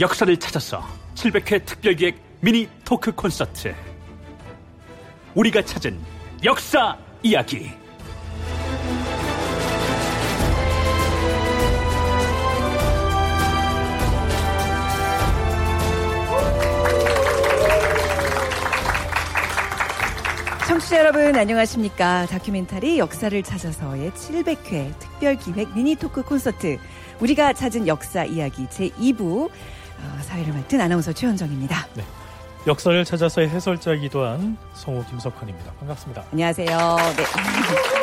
역사를 찾아서 700회 특별기획 미니 토크 콘서트. 우리가 찾은 역사 이야기. 청취자 여러분 안녕하십니까? 다큐멘터리 역사를 찾아서의 700회 특별기획 미니 토크 콘서트. 우리가 찾은 역사 이야기 제2부 어, 사회를 맡은 아나운서 최현정입니다. 네. 역사를 찾아서의 해설자이기도 한 성우 김석환입니다. 반갑습니다. 안녕하세요. 네.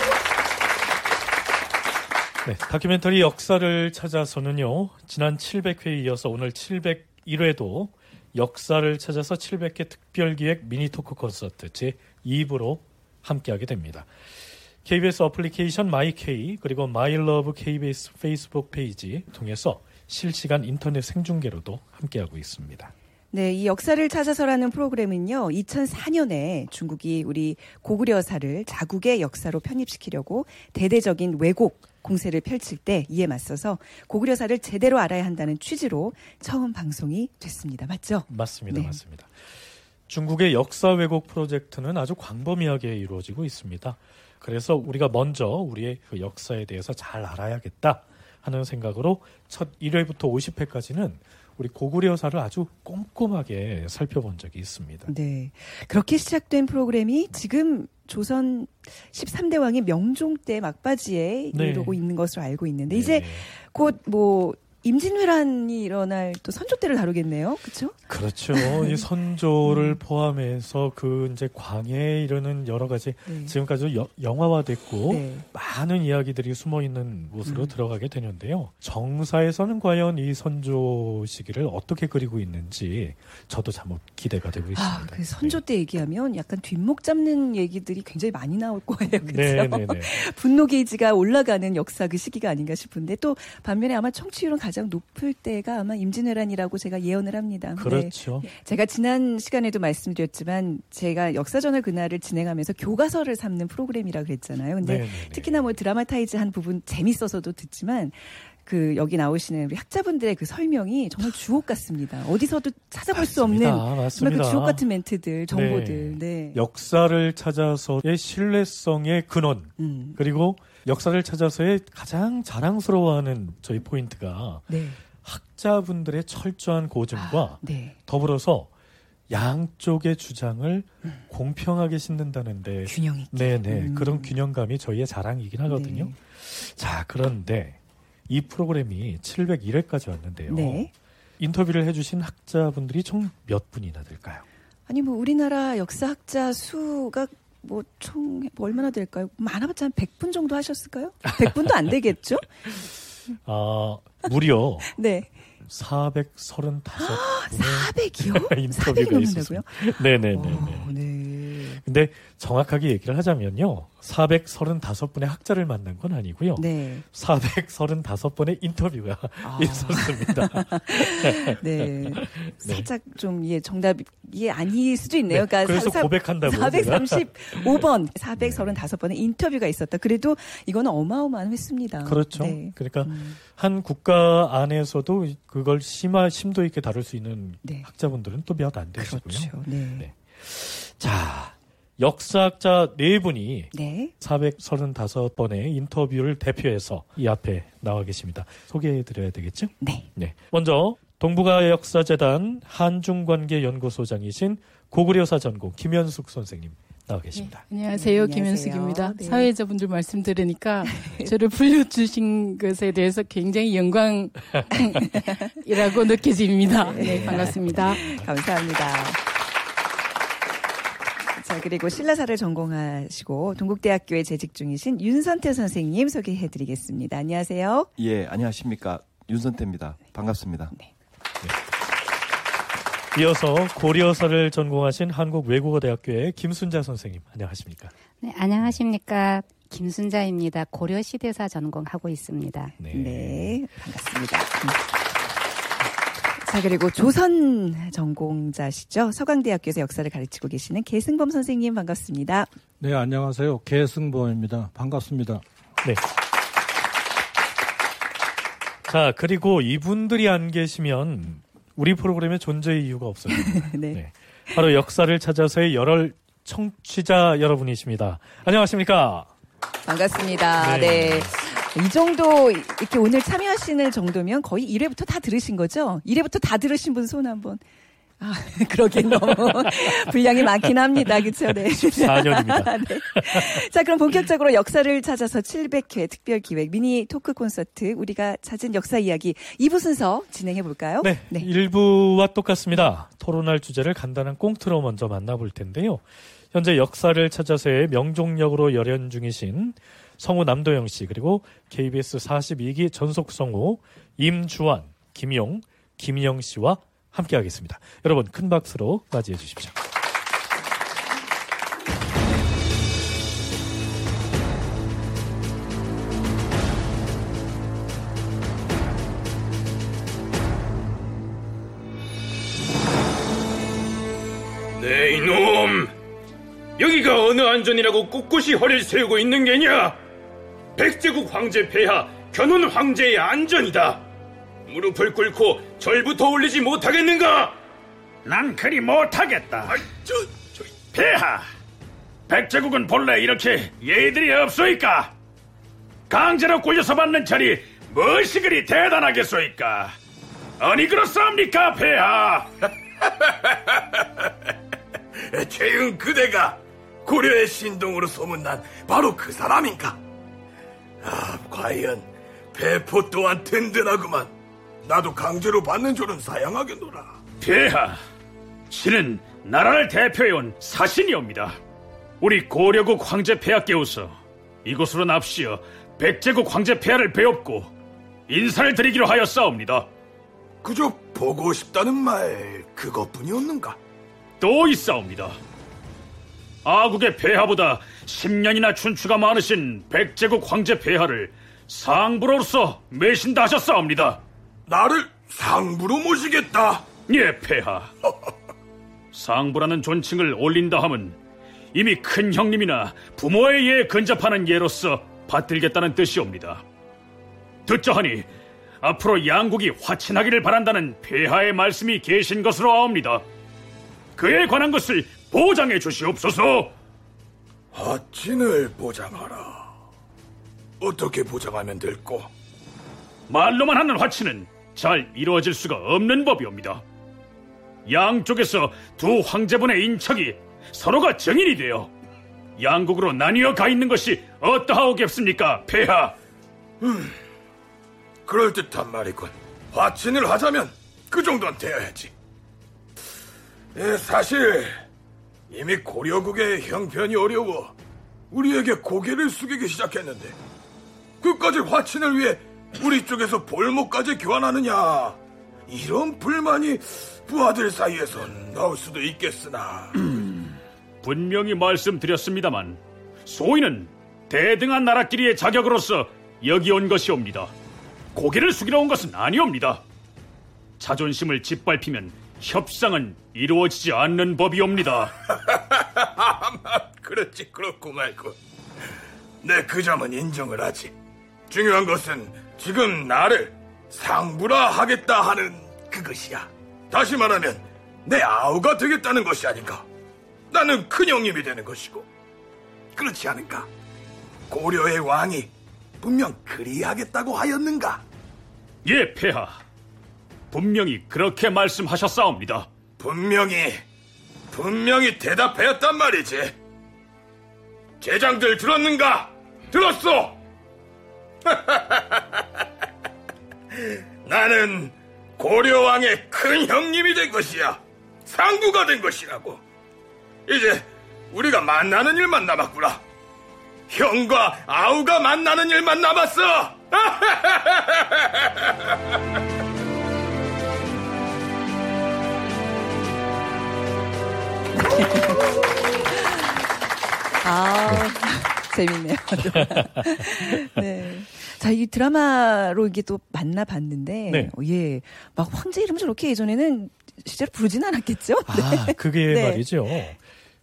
네, 다큐멘터리 역사를 찾아서는요. 지난 700회에 이어서 오늘 701회도 역사를 찾아서 700회 특별기획 미니 토크 콘서트 제 2부로 함께하게 됩니다. KBS 어플리케이션 my K 그리고 My Love KBS 페이스북 페이지 통해서 실시간 인터넷 생중계로도 함께하고 있습니다. 네, 이 역사를 찾아서라는 프로그램은요, 2004년에 중국이 우리 고구려사를 자국의 역사로 편입시키려고 대대적인 왜곡 공세를 펼칠 때 이에 맞서서 고구려사를 제대로 알아야 한다는 취지로 처음 방송이 됐습니다. 맞죠? 맞습니다. 네. 맞습니다. 중국의 역사 왜곡 프로젝트는 아주 광범위하게 이루어지고 있습니다. 그래서 우리가 먼저 우리의 그 역사에 대해서 잘 알아야겠다 하는 생각으로 첫 1회부터 50회까지는 우리 고구려사를 아주 꼼꼼하게 살펴본 적이 있습니다. 네. 그렇게 시작된 프로그램이 지금 조선 13대 왕의 명종 때 막바지에 네. 이르고 있는 것으로 알고 있는데 네. 이제 곧 뭐 임진왜란이 일어날 또 선조 때를 다루겠네요. 그렇죠? 그렇죠. 이 선조를 음. 포함해서 그 이제 광해에 이르는 여러 가지 네. 지금까지 여- 영화화됐고 네. 많은 이야기들이 숨어 있는 곳으로 음. 들어가게 되는데요. 정사에서는 과연 이 선조 시기를 어떻게 그리고 있는지 저도 참 기대가 되고 있습니다. 아, 그 선조 때 얘기하면 약간 뒷목 잡는 얘기들이 굉장히 많이 나올 거예요. 그렇죠? 네, 네, 네. 분노 게이지가 올라가는 역사 그 시기가 아닌가 싶은데 또 반면에 아마 청취율은 가장 높을 때가 아마 임진왜란이라고 제가 예언을 합니다. 네. 그렇죠. 제가 지난 시간에도 말씀드렸지만 제가 역사전을 그날을 진행하면서 교과서를 삼는 프로그램이라 그랬잖아요. 근데 네, 네, 네. 특히나 뭐 드라마타이즈 한 부분 재밌어서도 듣지만 그 여기 나오시는 우리 학자분들의 그 설명이 정말 주옥 같습니다. 어디서도 찾아볼 수 없는 맞습니다. 정말 맞습니다. 그 주옥 같은 멘트들, 정보들. 네. 역사를 찾아서의 신뢰성의 근원 음. 그리고 역사를 찾아서의 가장 자랑스러워하는 저희 포인트가 네. 학자분들의 철저한 고증과 아, 네. 더불어서 양쪽의 주장을 공평하게 싣는다는데 균형 있게. 네네 음. 그런 균형감이 저희의 자랑이긴 하거든요. 네. 자 그런데 이 프로그램이 701회까지 왔는데요. 네. 인터뷰를 해주신 학자분들이 총 몇 분이나 될까요? 아니 뭐 우리나라 역사학자 수가 뭐총 얼마나 될까요? 많아봤자 한 100분 정도 하셨을까요? 100분도 안 되겠죠? 아 무려 네. 435분의 400이요? 인터뷰가 400이 넘는다고요? 있었습니다. 네네네. 오, 네. 근데 정확하게 얘기를 하자면요. 435분의 학자를 만난 건 아니고요. 네. 435번의 인터뷰가 아. 있었습니다. 네. 살짝 좀 예, 정답이 아닐 수도 있네요. 네, 그러니까 그래서 사- 고백한다고요. 제가. 435번, 435번의 인터뷰가 있었다. 그래도 이거는 어마어마한 횟수입니다. 그렇죠. 네. 그러니까 음, 한 국가 안에서도 그걸 심화 심도 있게 다룰 수 있는 네. 학자분들은 또 몇 안 되시고요. 그렇죠. 네. 네. 자, 역사학자 네 분이 네. 435번의 인터뷰를 대표해서 이 앞에 나와 계십니다. 소개해 드려야 되겠죠? 네. 네. 먼저 동북아 역사재단 한중관계연구소장이신 고구려 사 전공 김현숙 선생님 나와 계십니다. 네, 안녕하세요. 네, 김현숙입니다. 네. 사회자분들 말씀 들으니까 저를 불러주신 것에 대해서 굉장히 영광이라고 느껴집니다. 네, 반갑습니다. 감사합니다. 자, 그리고 신라사를 전공하시고 동국대학교에 재직 중이신 윤선태 선생님 소개해 드리겠습니다. 안녕하세요. 예, 안녕하십니까. 윤선태입니다. 반갑습니다. 이어서 고려사를 전공하신 한국외국어대학교의 김순자 선생님 안녕하십니까? 네, 안녕하십니까. 김순자입니다. 고려시대사 전공하고 있습니다. 네, 반갑습니다. 음. 자, 그리고 조선 전공자시죠. 서강대학교에서 역사를 가르치고 계시는 계승범 선생님 반갑습니다. 네, 안녕하세요. 계승범입니다. 반갑습니다. 네. 자, 그리고 이분들이 안 계시면 우리 프로그램의 존재 이유가 없어요. 네. 네. 바로 역사를 찾아서의 열혈 청취자 여러분이십니다. 안녕하십니까? 반갑습니다. 네. 네. 이 정도 이렇게 오늘 참여하시는 정도면 거의 1회부터 다 들으신 거죠? 1회부터 다 들으신 분 손 한번. 아, 그러긴 너무 분량이 많긴 합니다. 그쵸? 네. 14년입니다. 네. 자, 그럼 본격적으로 역사를 찾아서 700회 특별 기획 미니 토크 콘서트 우리가 찾은 역사 이야기 2부 순서 진행해 볼까요? 네, 일부와 똑같습니다. 토론할 주제를 간단한 꽁트로 먼저 만나볼 텐데요. 현재 역사를 찾아서의 명종역으로 열연 중이신 성우 남도영 씨 그리고 KBS 42기 전속 성우 임주환, 김용, 김영 씨와 함께하겠습니다. 여러분 큰 박수로 맞이해 주십시오. 네 이놈 여기가 어느 안전이라고 꿋꿋이 허리를 세우고 있는 게냐 백제국 황제 폐하 견훈 황제의 안전이다 무릎을 꿇고 절부터 올리지 못하겠는가 난 그리 못하겠다. 아이, 저, 저, 폐하, 백제국은 본래 이렇게 예의들이 없소이까? 강제로 꿀려서 받는 철이 무엇이 그리 대단하겠소이까? 아니 그렇사옵니까, 폐하? 최응 그대가 고려의 신동으로 소문난 바로 그 사람인가 아 과연 배포 또한 든든하구만 나도 강제로 받는 줄은 사양하겠노라 폐하, 신은 나라를 대표해온 사신이옵니다. 우리 고려국 황제 폐하께우서 이곳으로 납시어 백제국 황제 폐하를 배웠고 인사를 드리기로 하였사옵니다. 그저 보고 싶다는 말 그것뿐이었는가? 또 있사옵니다. 아국의 폐하보다 10년이나 춘추가 많으신 백제국 황제 폐하를 상부로서 매신다 하셨사옵니다. 나를 상부로 모시겠다. 예, 폐하. 상부라는 존칭을 올린다 함은 이미 큰 형님이나 부모의 예에 근접하는 예로서 받들겠다는 뜻이옵니다. 듣자 하니 앞으로 양국이 화친하기를 바란다는 폐하의 말씀이 계신 것으로 아옵니다. 그에 관한 것을 보장해 주시옵소서. 하친을 보장하라. 어떻게 보장하면 될꼬? 말로만 하는 화친은 잘 이루어질 수가 없는 법이옵니다. 양쪽에서 두 황제분의 인척이 서로가 정인이 되어 양국으로 나뉘어 가 있는 것이 어떠하오겠습니까, 폐하? 그럴듯한 말이군. 화친을 하자면 그 정도는 되어야지. 예, 사실 이미 고려국의 형편이 어려워 우리에게 고개를 숙이기 시작했는데 그까지 화친을 위해 우리 쪽에서 볼목까지 교환하느냐 이런 불만이 부하들 사이에선 나올 수도 있겠으나 분명히 말씀드렸습니다만 소인은 대등한 나라끼리의 자격으로서 여기 온 것이옵니다. 고개를 숙이러 온 것은 아니옵니다. 자존심을 짓밟히면 협상은 이루어지지 않는 법이옵니다. 그렇지 그렇고 말고. 내 그 점은 인정을 하지. 중요한 것은 지금 나를 상부라 하겠다 하는 그것이야. 다시 말하면 내 아우가 되겠다는 것이 아닌가? 나는 큰형님이 되는 것이고. 그렇지 않은가? 고려의 왕이 분명 그리하겠다고 하였는가? 예, 폐하. 분명히 그렇게 말씀하셨사옵니다. 분명히 분명히 대답하였단 말이지. 제장들 들었는가? 들었어 나는 고려왕의 큰 형님이 된 것이야. 상부가 된 것이라고. 이제 우리가 만나는 일만 남았구나. 형과 아우가 만나는 일만 남았어 아, 재밌네요. 네. 자, 이 드라마로 이게 또 만나봤는데, 네. 어, 예. 막 황제 이름 저렇게 예전에는 실제로 부르진 않았겠죠? 아, 그게 네. 말이죠.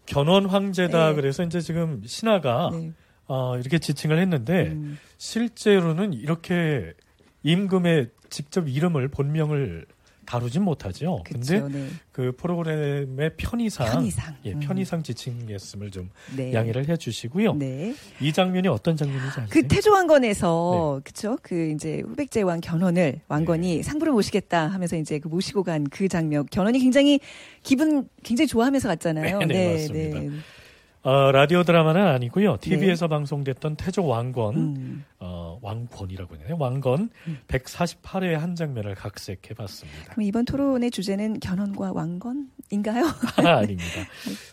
견원 황제다 네. 그래서 이제 지금 신하가 네. 어, 이렇게 지칭을 했는데 실제로는 이렇게 임금의 직접 이름을 본명을 다루진 못하죠. 그쵸, 근데 네. 그 프로그램의 편의상, 편의상. 예, 음. 편의상 지칭했음을 좀 네. 양해를 해 주시고요. 네. 이 장면이 어떤 장면인지 아세요? 그 태조왕건에서 그쵸 그 이제 후백제 왕 견훤을 왕건이 네. 상부를 모시겠다 하면서 이제 그 모시고 간 그 장면 견훤이 굉장히 기분 굉장히 좋아하면서 갔잖아요. 네, 네, 맞습니다. 네. 어, 라디오 드라마는 아니고요. TV에서 방송됐던 태조 왕건, 음. 어, 왕권이라고 하네요. 왕건 148회의 한 장면을 각색해 봤습니다. 그럼 이번 토론의 주제는 견훤과 왕건인가요? 아, 아닙니다.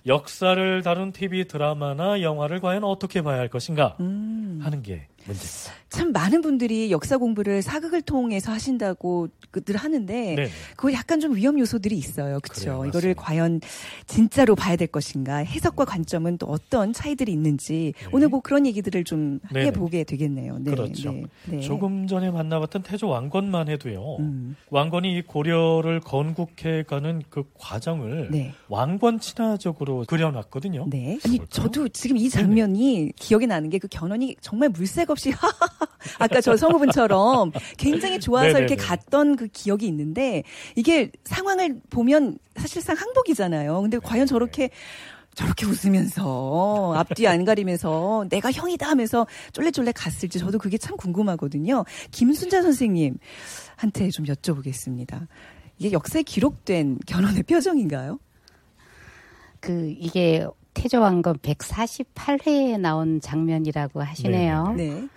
역사를 다룬 TV 드라마나 영화를 과연 어떻게 봐야 할 것인가 음. 하는 게 문제입니다. 참 많은 분들이 역사 공부를 사극을 통해서 하신다고 늘 하는데 네. 그거 약간 좀 위험 요소들이 있어요. 그렇죠? 이거를 과연 진짜로 봐야 될 것인가? 해석과 관점은 또 어떤 차이들이 있는지 네. 오늘 뭐 그런 얘기들을 좀 네네. 해보게 되겠네요. 네, 그렇죠. 네, 네. 조금 전에 만나봤던 태조 왕건만 해도요. 음, 왕건이 이 고려를 건국해 가는 그 과정을 네. 왕권 친화적으로 그려놨거든요. 네. 아니 그렇죠? 저도 지금 이 장면이 기억이 나는 게 그 견훤이 정말 물색 없이 아까 저 성우분처럼 굉장히 좋아서 네네네. 이렇게 갔던 그 기억이 있는데 이게 상황을 보면 사실상 항복이잖아요. 근데 과연 저렇게 저렇게 웃으면서 앞뒤 안 가리면서 내가 형이다 하면서 쫄래쫄래 갔을지 저도 그게 참 궁금하거든요. 김순자 선생님 한테 좀 여쭤보겠습니다. 이게 역사에 기록된 견훤의 표정인가요? 그 이게 태조왕건 148회에 나온 장면이라고 하시네요. 네.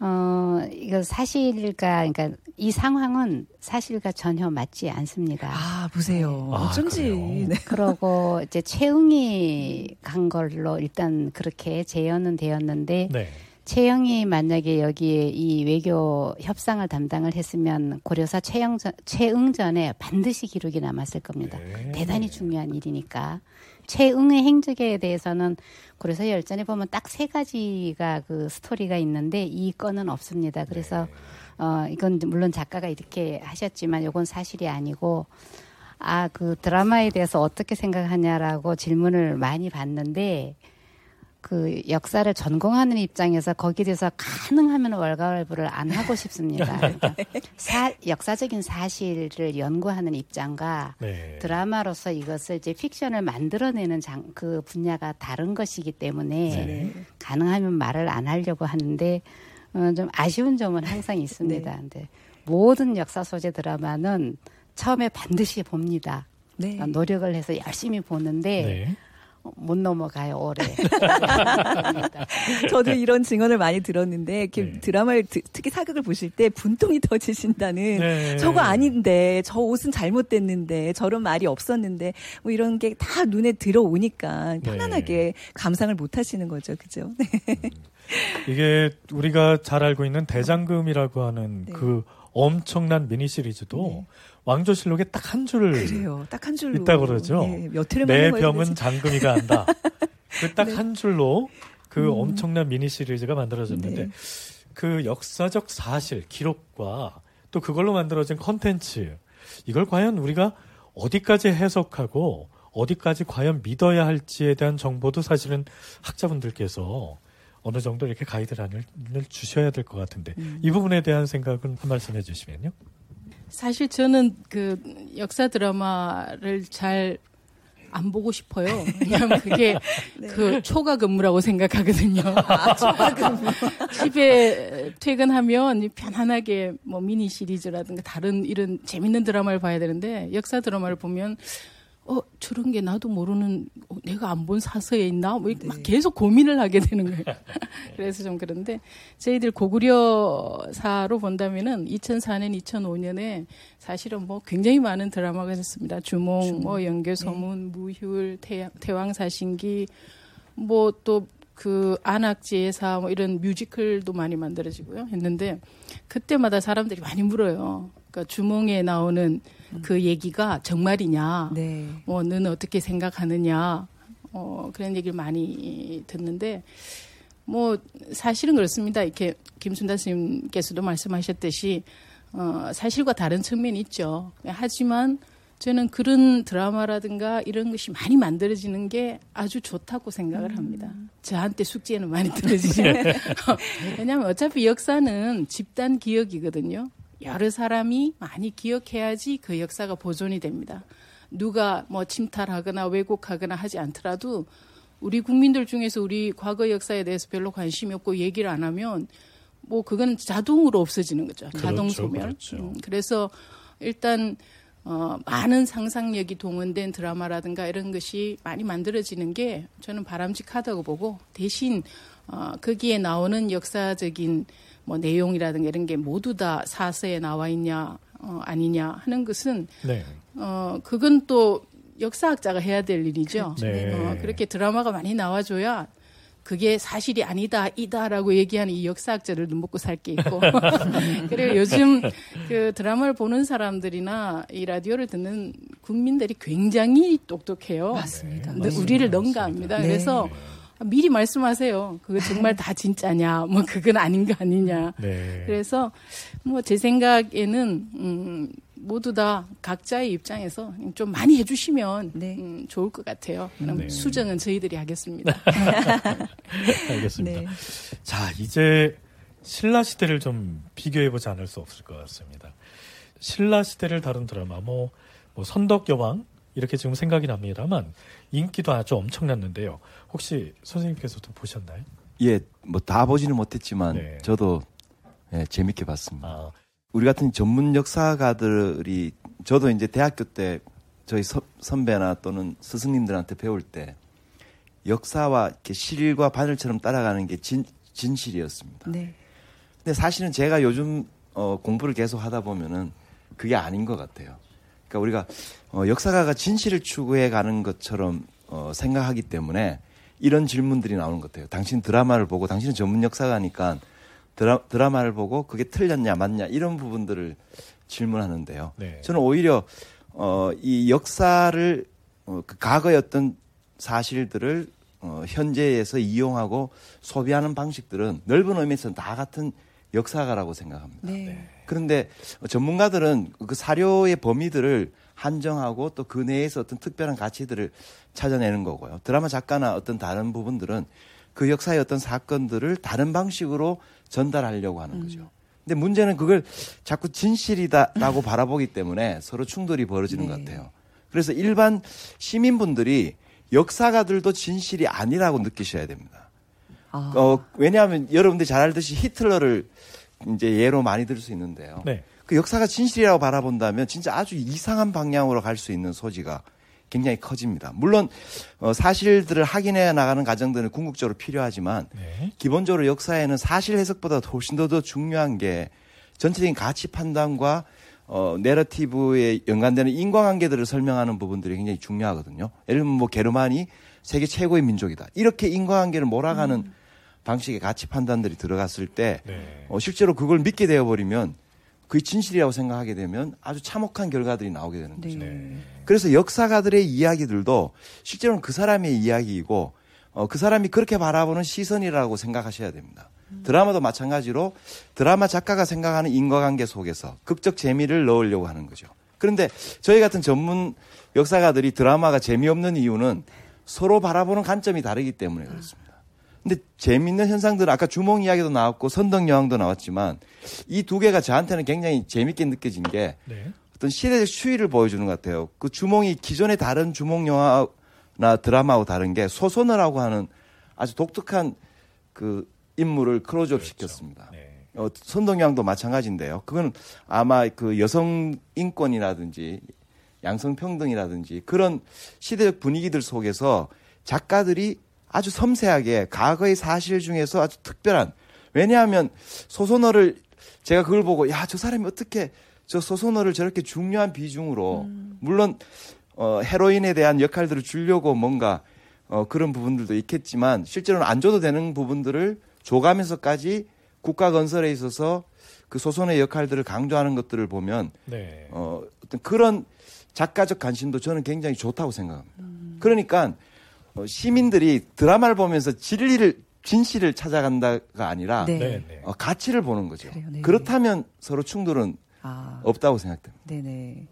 어, 이거 사실과 그러니까 이 상황은 사실과 전혀 맞지 않습니다. 아 보세요. 아, 어쩐지. 그래요? 네. 그러고 이제 채웅이 간 걸로 일단 그렇게 재현은 되었는데 네. 채영이 만약에 여기에 이 외교 협상을 담당을 했으면 고려사 채영전, 채응전에 반드시 기록이 남았을 겁니다. 네. 대단히 중요한 일이니까. 채응의 행적에 대해서는 고려사 열전에 보면 딱 세 가지가 그 스토리가 있는데 이 건은 없습니다. 그래서 어 이건 물론 작가가 이렇게 하셨지만 이건 사실이 아니고 아 그 드라마에 대해서 어떻게 생각하냐라고 질문을 많이 받는데 그 역사를 전공하는 입장에서 거기에 대해서 가능하면 월가월부를 안 하고 싶습니다. 그러니까 사, 역사적인 사실을 연구하는 입장과 네. 드라마로서 이것을 이제 픽션을 만들어내는 장, 그 분야가 다른 것이기 때문에 네. 가능하면 말을 안 하려고 하는데 어, 좀 아쉬운 점은 항상 있습니다. 근데 모든 역사 소재 드라마는 처음에 반드시 봅니다. 네. 어, 노력을 해서 열심히 보는데 네. 어, 못 넘어가요 오래. 저도 이런 증언을 많이 들었는데 네. 드라마를 드- 특히 사극을 보실 때 분통이 터지신다는 네. 저거 아닌데 저 옷은 잘못됐는데 저런 말이 없었는데 뭐 이런 게 다 눈에 들어오니까 편안하게 감상을 못 하시는 거죠. 그죠? 네. 이게 우리가 잘 알고 있는 대장금이라고 하는 네. 그 엄청난 미니 시리즈도 네. 왕조실록에 딱 한 줄을 그래요. 딱 한 줄로 있다 그러죠. 네, 내 병은? 장금이가 한다. 그딱 네. 한 줄로 그 음. 엄청난 미니 시리즈가 만들어졌는데 네. 그 역사적 사실, 기록과 또 그걸로 만들어진 컨텐츠 이걸 과연 우리가 어디까지 해석하고 어디까지 과연 믿어야 할지에 대한 정보도 사실은 학자분들께서 어느 정도 이렇게 가이드라인을 주셔야 될 것 같은데 음. 이 부분에 대한 생각은 한 말씀 해주시면요. 사실 저는 그 역사 드라마를 잘 안 보고 싶어요. 왜냐하면 그게 그 초과 근무라고 생각하거든요. 집에 퇴근하면 편안하게 뭐 미니 시리즈라든가 다른 이런 재밌는 드라마를 봐야 되는데 역사 드라마를 보면 어 저런 게 나도 모르는 어, 내가 안 본 사서에 있나 뭐 이렇게 막 계속 고민을 하게 되는 거예요. 그래서 좀 그런데 저희들 고구려사로 본다면은 2004년, 2005년에 사실은 뭐 굉장히 많은 드라마가 있었습니다. 주몽, 뭐 연개소문, 무휴일, 태, 태왕사신기, 뭐 또 그 안악지혜사 뭐 이런 뮤지컬도 많이 만들어지고요. 했는데 그때마다 사람들이 많이 물어요. 그러니까 주몽에 나오는 그 얘기가 정말이냐? 네. 뭐 너는 어떻게 생각하느냐? 어 그런 얘기를 많이 듣는데 뭐 사실은 그렇습니다. 이렇게 김순다 스님께서도 말씀하셨듯이 어 사실과 다른 측면이 있죠. 하지만 저는 그런 드라마라든가 이런 것이 많이 만들어지는 게 아주 좋다고 생각을 합니다. 저한테 숙제는 많이 들어지죠. 왜냐하면 어차피 역사는 집단 기억이거든요. 여러 사람이 많이 기억해야지 그 역사가 보존이 됩니다. 누가 뭐 침탈하거나 왜곡하거나 하지 않더라도 우리 국민들 중에서 우리 과거 역사에 대해서 별로 관심이 없고 얘기를 안 하면 뭐 그건 자동으로 없어지는 거죠. 자동 그렇죠, 소멸. 그렇죠. 음, 그래서 일단 어, 많은 상상력이 동원된 드라마라든가 이런 것이 많이 만들어지는 게 저는 바람직하다고 보고 대신 어, 거기에 나오는 역사적인 뭐 내용이라든가 이런 게 모두 다 사서에 나와 있냐 어, 아니냐 하는 것은 네. 어, 그건 또 역사학자가 해야 될 일이죠. 네. 어, 그렇게 드라마가 많이 나와줘야 그게 사실이 아니다, 이다라고 얘기하는 이 역사학자를 눈 먹고 살 게 있고. 그리고 요즘 그 드라마를 보는 사람들이나 이 라디오를 듣는 국민들이 굉장히 똑똑해요. 맞습니다. 근데 우리를 능가합니다. 네. 그래서 미리 말씀하세요. 그거 정말 다 진짜냐, 뭐 그건 아닌 거 아니냐. 네. 그래서 뭐 제 생각에는 음, 모두 다 각자의 입장에서 좀 많이 해주시면 네. 음, 좋을 것 같아요. 그럼 네. 수정은 저희들이 하겠습니다. 알겠습니다. 네. 자, 이제 신라 시대를 좀 비교해 보지 않을 수 없을 것 같습니다. 신라 시대를 다룬 드라마 뭐, 뭐 선덕 여왕 이렇게 지금 생각이 납니다만 인기도 아주 엄청났는데요. 혹시 선생님께서도 보셨나요? 예, 뭐 다 보지는 못했지만 네. 저도 예, 재밌게 봤습니다. 아, 우리 같은 전문 역사가들이 저도 이제 대학교 때 저희 서- 선배나 또는 스승님들한테 배울 때 역사와 이렇게 실과 바늘처럼 따라가는 게 진, 진실이었습니다. 네. 근데 사실은 제가 요즘 어, 공부를 계속 하다 보면은 그게 아닌 것 같아요. 그러니까 우리가 어, 역사가가 진실을 추구해 가는 것처럼 어, 생각하기 때문에 이런 질문들이 나오는 것 같아요. 당신 드라마를 보고 당신은 전문 역사가니까 드라, 드라마를 보고 그게 틀렸냐 맞냐 이런 부분들을 질문하는데요. 네. 저는 오히려 어, 이 역사를 어, 그 과거의 어떤 사실들을 어, 현재에서 이용하고 소비하는 방식들은 넓은 의미에서 다 같은 역사가라고 생각합니다. 네. 그런데 전문가들은 그 사료의 범위들을 한정하고 또 그 내에서 어떤 특별한 가치들을 찾아내는 거고요. 드라마 작가나 어떤 다른 부분들은 그 역사의 어떤 사건들을 다른 방식으로 전달하려고 하는 거죠. 근데 문제는 그걸 자꾸 진실이다라고 바라보기 때문에 서로 충돌이 벌어지는 것 네. 같아요. 그래서 일반 시민분들이 역사가들도 진실이 아니라고 느끼셔야 됩니다. 아, 어, 왜냐하면 여러분들이 잘 알듯이 히틀러를 이제 예로 많이 들 수 있는데요. 네. 그 역사가 진실이라고 바라본다면 진짜 아주 이상한 방향으로 갈 수 있는 소지가 굉장히 커집니다. 물론 어, 사실들을 확인해 나가는 과정들은 궁극적으로 필요하지만 네. 기본적으로 역사에는 사실 해석보다 훨씬 더, 더 중요한 게 전체적인 가치 판단과 어, 내러티브에 연관되는 인과관계들을 설명하는 부분들이 굉장히 중요하거든요. 예를 들면 뭐 게르만이 세계 최고의 민족이다. 이렇게 인과관계를 몰아가는 방식의 가치 판단들이 들어갔을 때 네. 어, 실제로 그걸 믿게 되어버리면 그게 진실이라고 생각하게 되면 아주 참혹한 결과들이 나오게 되는 거죠. 네. 그래서 역사가들의 이야기들도 실제로는 그 사람의 이야기이고 어, 그 사람이 그렇게 바라보는 시선이라고 생각하셔야 됩니다. 드라마도 마찬가지로 드라마 작가가 생각하는 인과관계 속에서 극적 재미를 넣으려고 하는 거죠. 그런데 저희 같은 전문 역사가들이 드라마가 재미없는 이유는 서로 바라보는 관점이 다르기 때문에 그렇습니다. 근데 재밌는 현상들은 아까 주몽 이야기도 나왔고 선덕 여왕도 나왔지만 이 두 개가 저한테는 굉장히 재밌게 느껴진 게 네. 어떤 시대적 추이를 보여주는 것 같아요. 그 주몽이 기존의 다른 주몽 영화나 드라마하고 다른 게 소선어라고 하는 아주 독특한 그 인물을 클로즈업 시켰습니다. 네. 어, 선동양도 마찬가지인데요. 그건 아마 그 여성 인권이라든지 양성 평등이라든지 그런 시대적 분위기들 속에서 작가들이 아주 섬세하게 과거의 사실 중에서 아주 특별한 왜냐하면 소선어를 제가 그걸 보고 야 저 사람이 어떻게 저 소선어를 저렇게 중요한 비중으로 물론 어 헤로인에 대한 역할들을 주려고 뭔가 어 그런 부분들도 있겠지만 실제로는 안 줘도 되는 부분들을 줘가면서까지 국가 건설에 있어서 그 소선의 역할들을 강조하는 것들을 보면 네. 어, 어떤 그런 작가적 관심도 저는 굉장히 좋다고 생각합니다. 그러니까 어, 시민들이 드라마를 보면서 진리를 진실을 찾아간다가 아니라 네. 네. 네. 어, 가치를 보는 거죠. 그래요, 네. 그렇다면 서로 충돌은 아, 없다고 생각됩니다. 네네.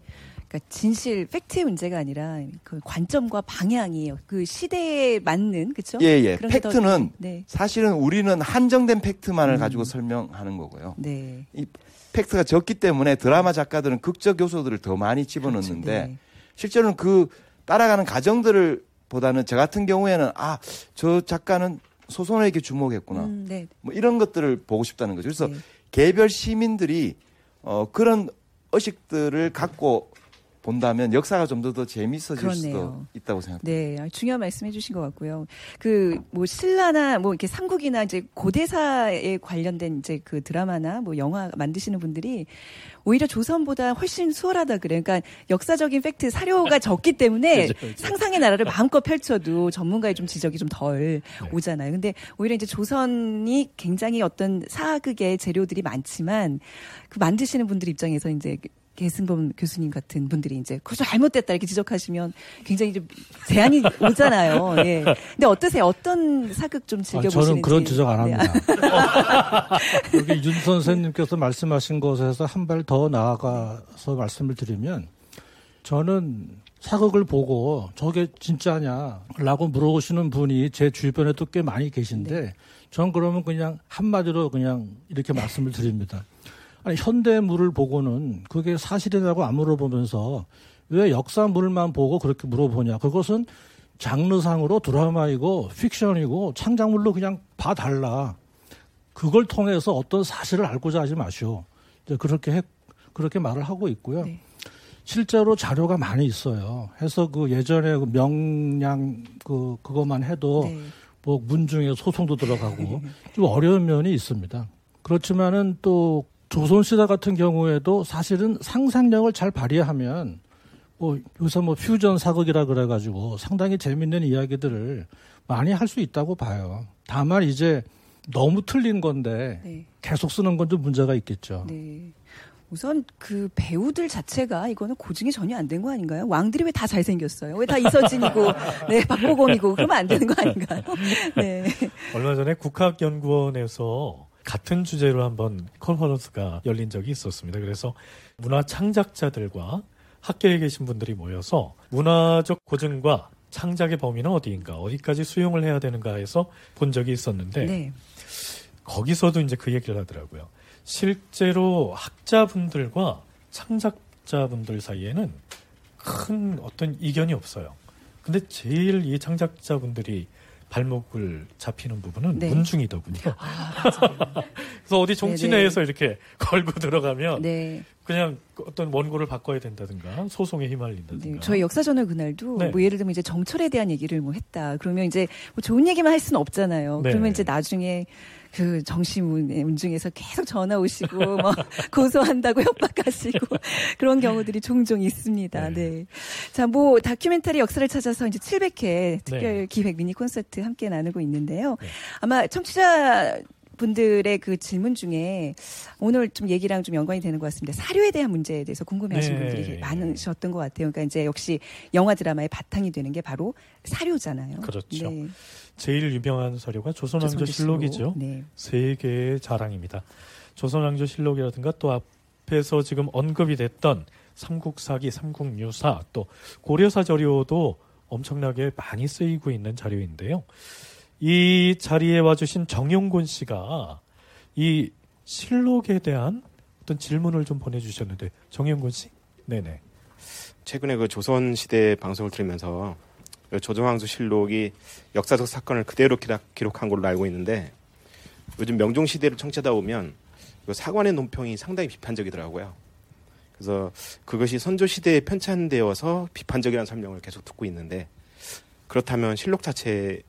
그러니까 진실 팩트의 문제가 아니라 그 관점과 방향이 그 시대에 맞는 그렇죠? 예, 예. 팩트는 네. 사실은 우리는 한정된 팩트만을 음. 가지고 설명하는 거고요. 네. 이 팩트가 적기 때문에 드라마 작가들은 극적 요소들을 더 많이 집어넣는데 그렇죠. 네. 실제로는 그 따라가는 과정들을 보다는 저 같은 경우에는 아 저 작가는 소선에게 주목했구나 음, 네. 뭐 이런 것들을 보고 싶다는 거죠. 그래서 네. 개별 시민들이 어 그런 의식들을 갖고 본다면 역사가 좀 더 더 재밌어질 수도 그렇네요. 있다고 생각합니다. 네, 아, 중요한 말씀해 주신 것 같고요. 그, 뭐, 신라나, 뭐, 이렇게 삼국이나 이제 고대사에 관련된 이제 그 드라마나 뭐, 영화 만드시는 분들이 오히려 조선보다 훨씬 수월하다 그래요. 그러니까 역사적인 팩트, 사료가 적기 때문에 그죠, 그죠. 상상의 나라를 마음껏 펼쳐도 전문가의 좀 지적이 좀 덜 오잖아요. 근데 오히려 이제 조선이 굉장히 어떤 사극의 재료들이 많지만 그 만드시는 분들 입장에서 이제 계승범 교수님 같은 분들이 이제 그거 잘못됐다 이렇게 지적하시면 굉장히 좀 제한이 오잖아요. 예. 근데 어떠세요? 어떤 사극 좀 아, 즐겨보시는지? 저는 그런 지적 안 네. 합니다. 여기 윤 선생님께서 말씀하신 것에서 한 발 더 나아가서 말씀을 드리면 저는 사극을 보고 저게 진짜냐라고 물어보시는 분이 제 주변에도 꽤 많이 계신데 전 그러면 그냥 한마디로 그냥 이렇게 말씀을 드립니다. 아니 현대물을 보고는 그게 사실이라고 안 물어보면서 왜 역사물만 보고 그렇게 물어보냐? 그것은 장르상으로 드라마이고 픽션이고 창작물로 그냥 봐달라. 그걸 통해서 어떤 사실을 알고자 하지 마시오. 이제 그렇게 해, 그렇게 말을 하고 있고요. 네. 실제로 자료가 많이 있어요. 해서 그 예전에 그 명량 그 그것만 해도 네. 뭐 문중에 소송도 들어가고 좀 어려운 면이 있습니다. 그렇지만은 또 조선시대 같은 경우에도 사실은 상상력을 잘 발휘하면 뭐 요새 뭐 퓨전 사극이라 그래가지고 상당히 재밌는 이야기들을 많이 할 수 있다고 봐요. 다만 이제 너무 틀린 건데 네. 계속 쓰는 건 좀 문제가 있겠죠. 네. 우선 그 배우들 자체가 이거는 고증이 전혀 안 된 거 아닌가요? 왕들이 왜 다 잘생겼어요? 왜 다 이서진이고, 네, 박보검이고, 그러면 안 되는 거 아닌가요? 네. 얼마 전에 국학연구원에서 같은 주제로 한번 컨퍼런스가 열린 적이 있었습니다. 그래서 문화 창작자들과 학계에 계신 분들이 모여서 문화적 고증과 창작의 범위는 어디인가, 어디까지 수용을 해야 되는가 해서 본 적이 있었는데 네. 거기서도 이제 그 얘기를 하더라고요. 실제로 학자분들과 창작자분들 사이에는 큰 어떤 이견이 없어요. 근데 제일 이 창작자분들이 발목을 잡히는 부분은 네. 문중이더군요. 아. 그래서 어디 정치 네네. 내에서 이렇게 걸고 들어가면 네. 그냥 어떤 원고를 바꿔야 된다든가 소송에 휘말린다든가. 네, 저희 역사저널 그날도 네. 뭐 예를 들면 이제 정철에 대한 얘기를 뭐 했다. 그러면 이제 뭐 좋은 얘기만 할 수는 없잖아요. 네. 그러면 이제 나중에 그 정시문 문중에서 계속 전화 오시고 뭐 고소한다고 협박하시고 그런 경우들이 종종 있습니다. 네. 네. 자, 뭐 다큐멘터리 역사를 찾아서 이제 700회 특별 네. 기획 미니 콘서트 함께 나누고 있는데요. 네. 아마 청취자 분들의 그 질문 중에 오늘 좀 얘기랑 좀 연관이 되는 것 같습니다. 사료에 대한 문제에 대해서 궁금해하시는 네. 분들이 많으셨던 것 같아요. 그러니까 이제 역시 영화 드라마의 바탕이 되는 게 바로 사료잖아요. 그렇죠. 네. 제일 유명한 사료가 조선왕조 조선왕조실록. 실록이죠. 네. 세계의 자랑입니다. 조선왕조 실록이라든가 또 앞에서 지금 언급이 됐던 삼국사기, 삼국유사, 또 고려사 자료도 엄청나게 많이 쓰이고 있는 자료인데요. 이 자리에 와주신 정용곤 씨가 이 실록에 대한 어떤 질문을 좀 보내주셨는데 정용곤 씨, 네네. 최근에 그 조선 시대 방송을 들으면서 그 조정왕조 실록이 역사적 사건을 그대로 기록, 기록한 걸로 알고 있는데 요즘 명종 시대를 청취하다 보면 그 사관의 논평이 상당히 비판적이더라고요. 그래서 그것이 선조 시대에 편찬되어서 비판적이라는 설명을 계속 듣고 있는데 그렇다면 실록 자체에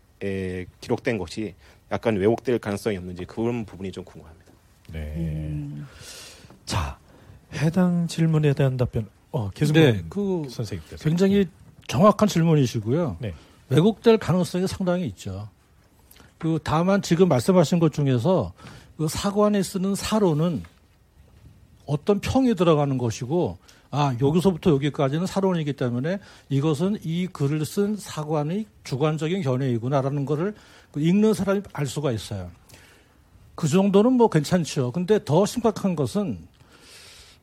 기록된 것이 약간 왜곡될 가능성이 없는지 그런 부분이 좀 궁금합니다. 네. 음. 자, 해당 질문에 대한 답변, 어, 계속 네, 그 선생님께서. 굉장히 정확한 질문이시고요. 네. 왜곡될 가능성이 상당히 있죠. 그 다만 지금 말씀하신 것 중에서 그 사관에 쓰는 사로는 어떤 평이 들어가는 것이고 아 여기서부터 여기까지는 사론이기 때문에 이것은 이 글을 쓴 사관의 주관적인 견해이구나라는 거를 그 읽는 사람이 알 수가 있어요. 그 정도는 뭐 괜찮죠. 근데 더 심각한 것은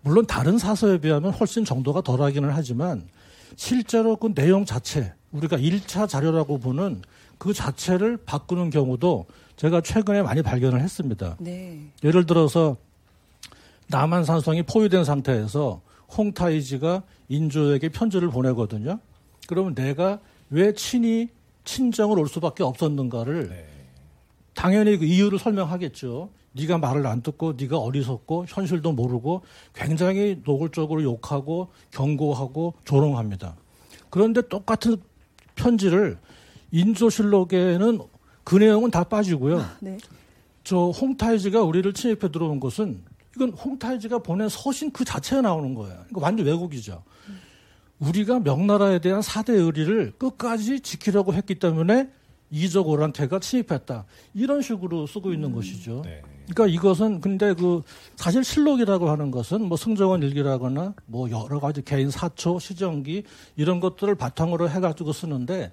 물론 다른 사서에 비하면 훨씬 정도가 덜하기는 하지만 실제로 그 내용 자체 우리가 1차 자료라고 보는 그 자체를 바꾸는 경우도 제가 최근에 많이 발견을 했습니다. 네. 예를 들어서 남한 산성이 포위된 상태에서 홍타이지가 인조에게 편지를 보내거든요. 그러면 내가 왜 친히 친정을 올 수밖에 없었는가를 당연히 그 이유를 설명하겠죠. 네가 말을 안 듣고 네가 어리석고 현실도 모르고 굉장히 노골적으로 욕하고 경고하고 조롱합니다. 그런데 똑같은 편지를 인조실록에는 그 내용은 다 빠지고요. 네. 저 홍타이즈가 우리를 침입해 들어온 것은 이건 홍타이즈가 보낸 서신 그 자체에 나오는 거예요. 그러니까 완전 왜곡이죠. 우리가 명나라에 대한 사대 의리를 끝까지 지키려고 했기 때문에 이적 오랑캐가 침입했다. 이런 식으로 쓰고 있는 것이죠. 그러니까 이것은 근데 그 사실 실록이라고 하는 것은 뭐 승정원 일기라거나 뭐 여러 가지 개인 사초, 시정기 이런 것들을 바탕으로 해가지고 쓰는데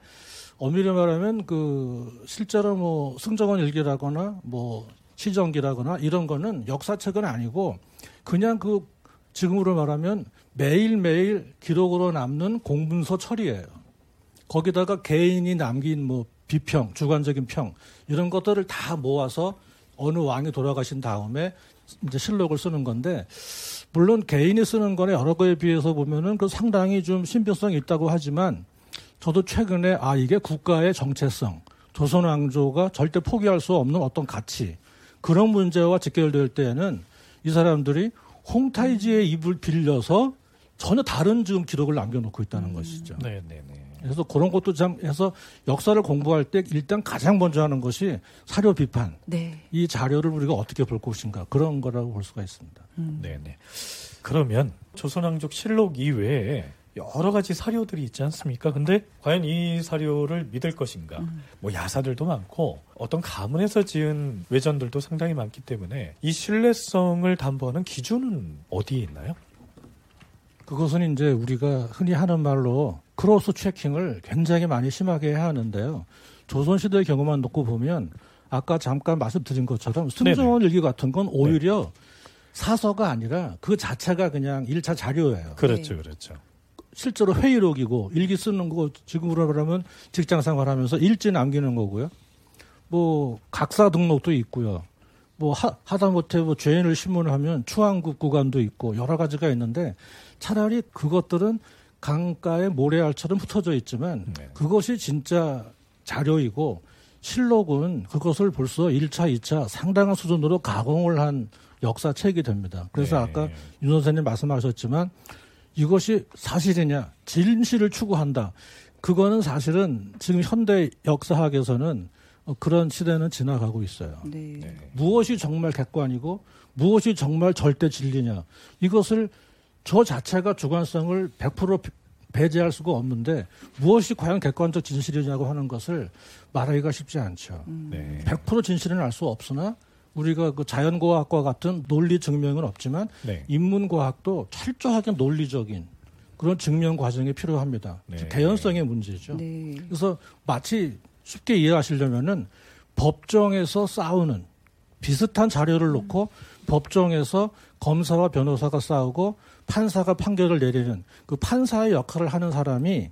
엄밀히 말하면 그 실제로 뭐 승정원 일기라거나 뭐 시정기라거나 이런 거는 역사책은 아니고 그냥 그 지금으로 말하면 매일매일 기록으로 남는 공문서 처리예요. 거기다가 개인이 남긴 뭐 비평, 주관적인 평 이런 것들을 다 모아서 어느 왕이 돌아가신 다음에 이제 실록을 쓰는 건데 물론 개인이 쓰는 거는 여러 거에 비해서 보면은 그 상당히 좀 신빙성이 있다고 하지만 저도 최근에 아 이게 국가의 정체성, 조선 왕조가 절대 포기할 수 없는 어떤 가치 그런 문제와 직결될 때에는 이 사람들이 홍타이지의 입을 빌려서 전혀 다른 지금 기록을 남겨놓고 있다는 것이죠. 네, 네, 네. 그래서 그런 것도 참 해서 역사를 공부할 때 일단 가장 먼저 하는 것이 사료 비판. 네. 이 자료를 우리가 어떻게 볼 것인가 그런 거라고 볼 수가 있습니다. 네, 네. 그러면 조선왕족 실록 이외에 여러 가지 사료들이 있지 않습니까? 근데 과연 이 사료를 믿을 것인가? 뭐 야사들도 많고 어떤 가문에서 지은 외전들도 상당히 많기 때문에 이 신뢰성을 담보하는 기준은 어디에 있나요? 그것은 이제 우리가 흔히 하는 말로 크로스 체킹을 굉장히 많이 심하게 해야 하는데요. 조선시대의 경우만 놓고 보면 아까 잠깐 말씀드린 것처럼 승정원 일기 같은 건 오히려 사서가 아니라 그 자체가 그냥 일차 자료예요. 그렇죠, 그렇죠. 실제로 회의록이고 일기 쓰는 거 지금으로 말하면 직장 생활하면서 일지 남기는 거고요. 뭐 각사 등록도 있고요. 뭐 하, 하다못해 뭐 죄인을 신문하면 추한국 구간도 있고 여러 가지가 있는데 차라리 그것들은 강가의 모래알처럼 흩어져 있지만 그것이 진짜 자료이고 실록은 그것을 벌써 1차, 2차 상당한 수준으로 가공을 한 역사책이 됩니다. 그래서 아까 윤 선생님 말씀하셨지만 이것이 사실이냐, 진실을 추구한다. 그거는 사실은 지금 현대 역사학에서는 어, 그런 시대는 지나가고 있어요. 네. 무엇이 정말 객관이고 무엇이 정말 절대 진리냐. 이것을 저 자체가 주관성을 100% 배- 배제할 수가 없는데 무엇이 과연 객관적 진실이냐고 하는 것을 말하기가 쉽지 않죠. 네. 100% 진실은 알 수 없으나 우리가 그 자연과학과 같은 논리 증명은 없지만 네. 인문과학도 철저하게 논리적인 그런 증명 과정이 필요합니다. 네. 개연성의 문제죠. 네. 그래서 마치 쉽게 이해하시려면은 법정에서 싸우는 비슷한 자료를 놓고 법정에서 검사와 변호사가 싸우고 판사가 판결을 내리는 그 판사의 역할을 하는 사람이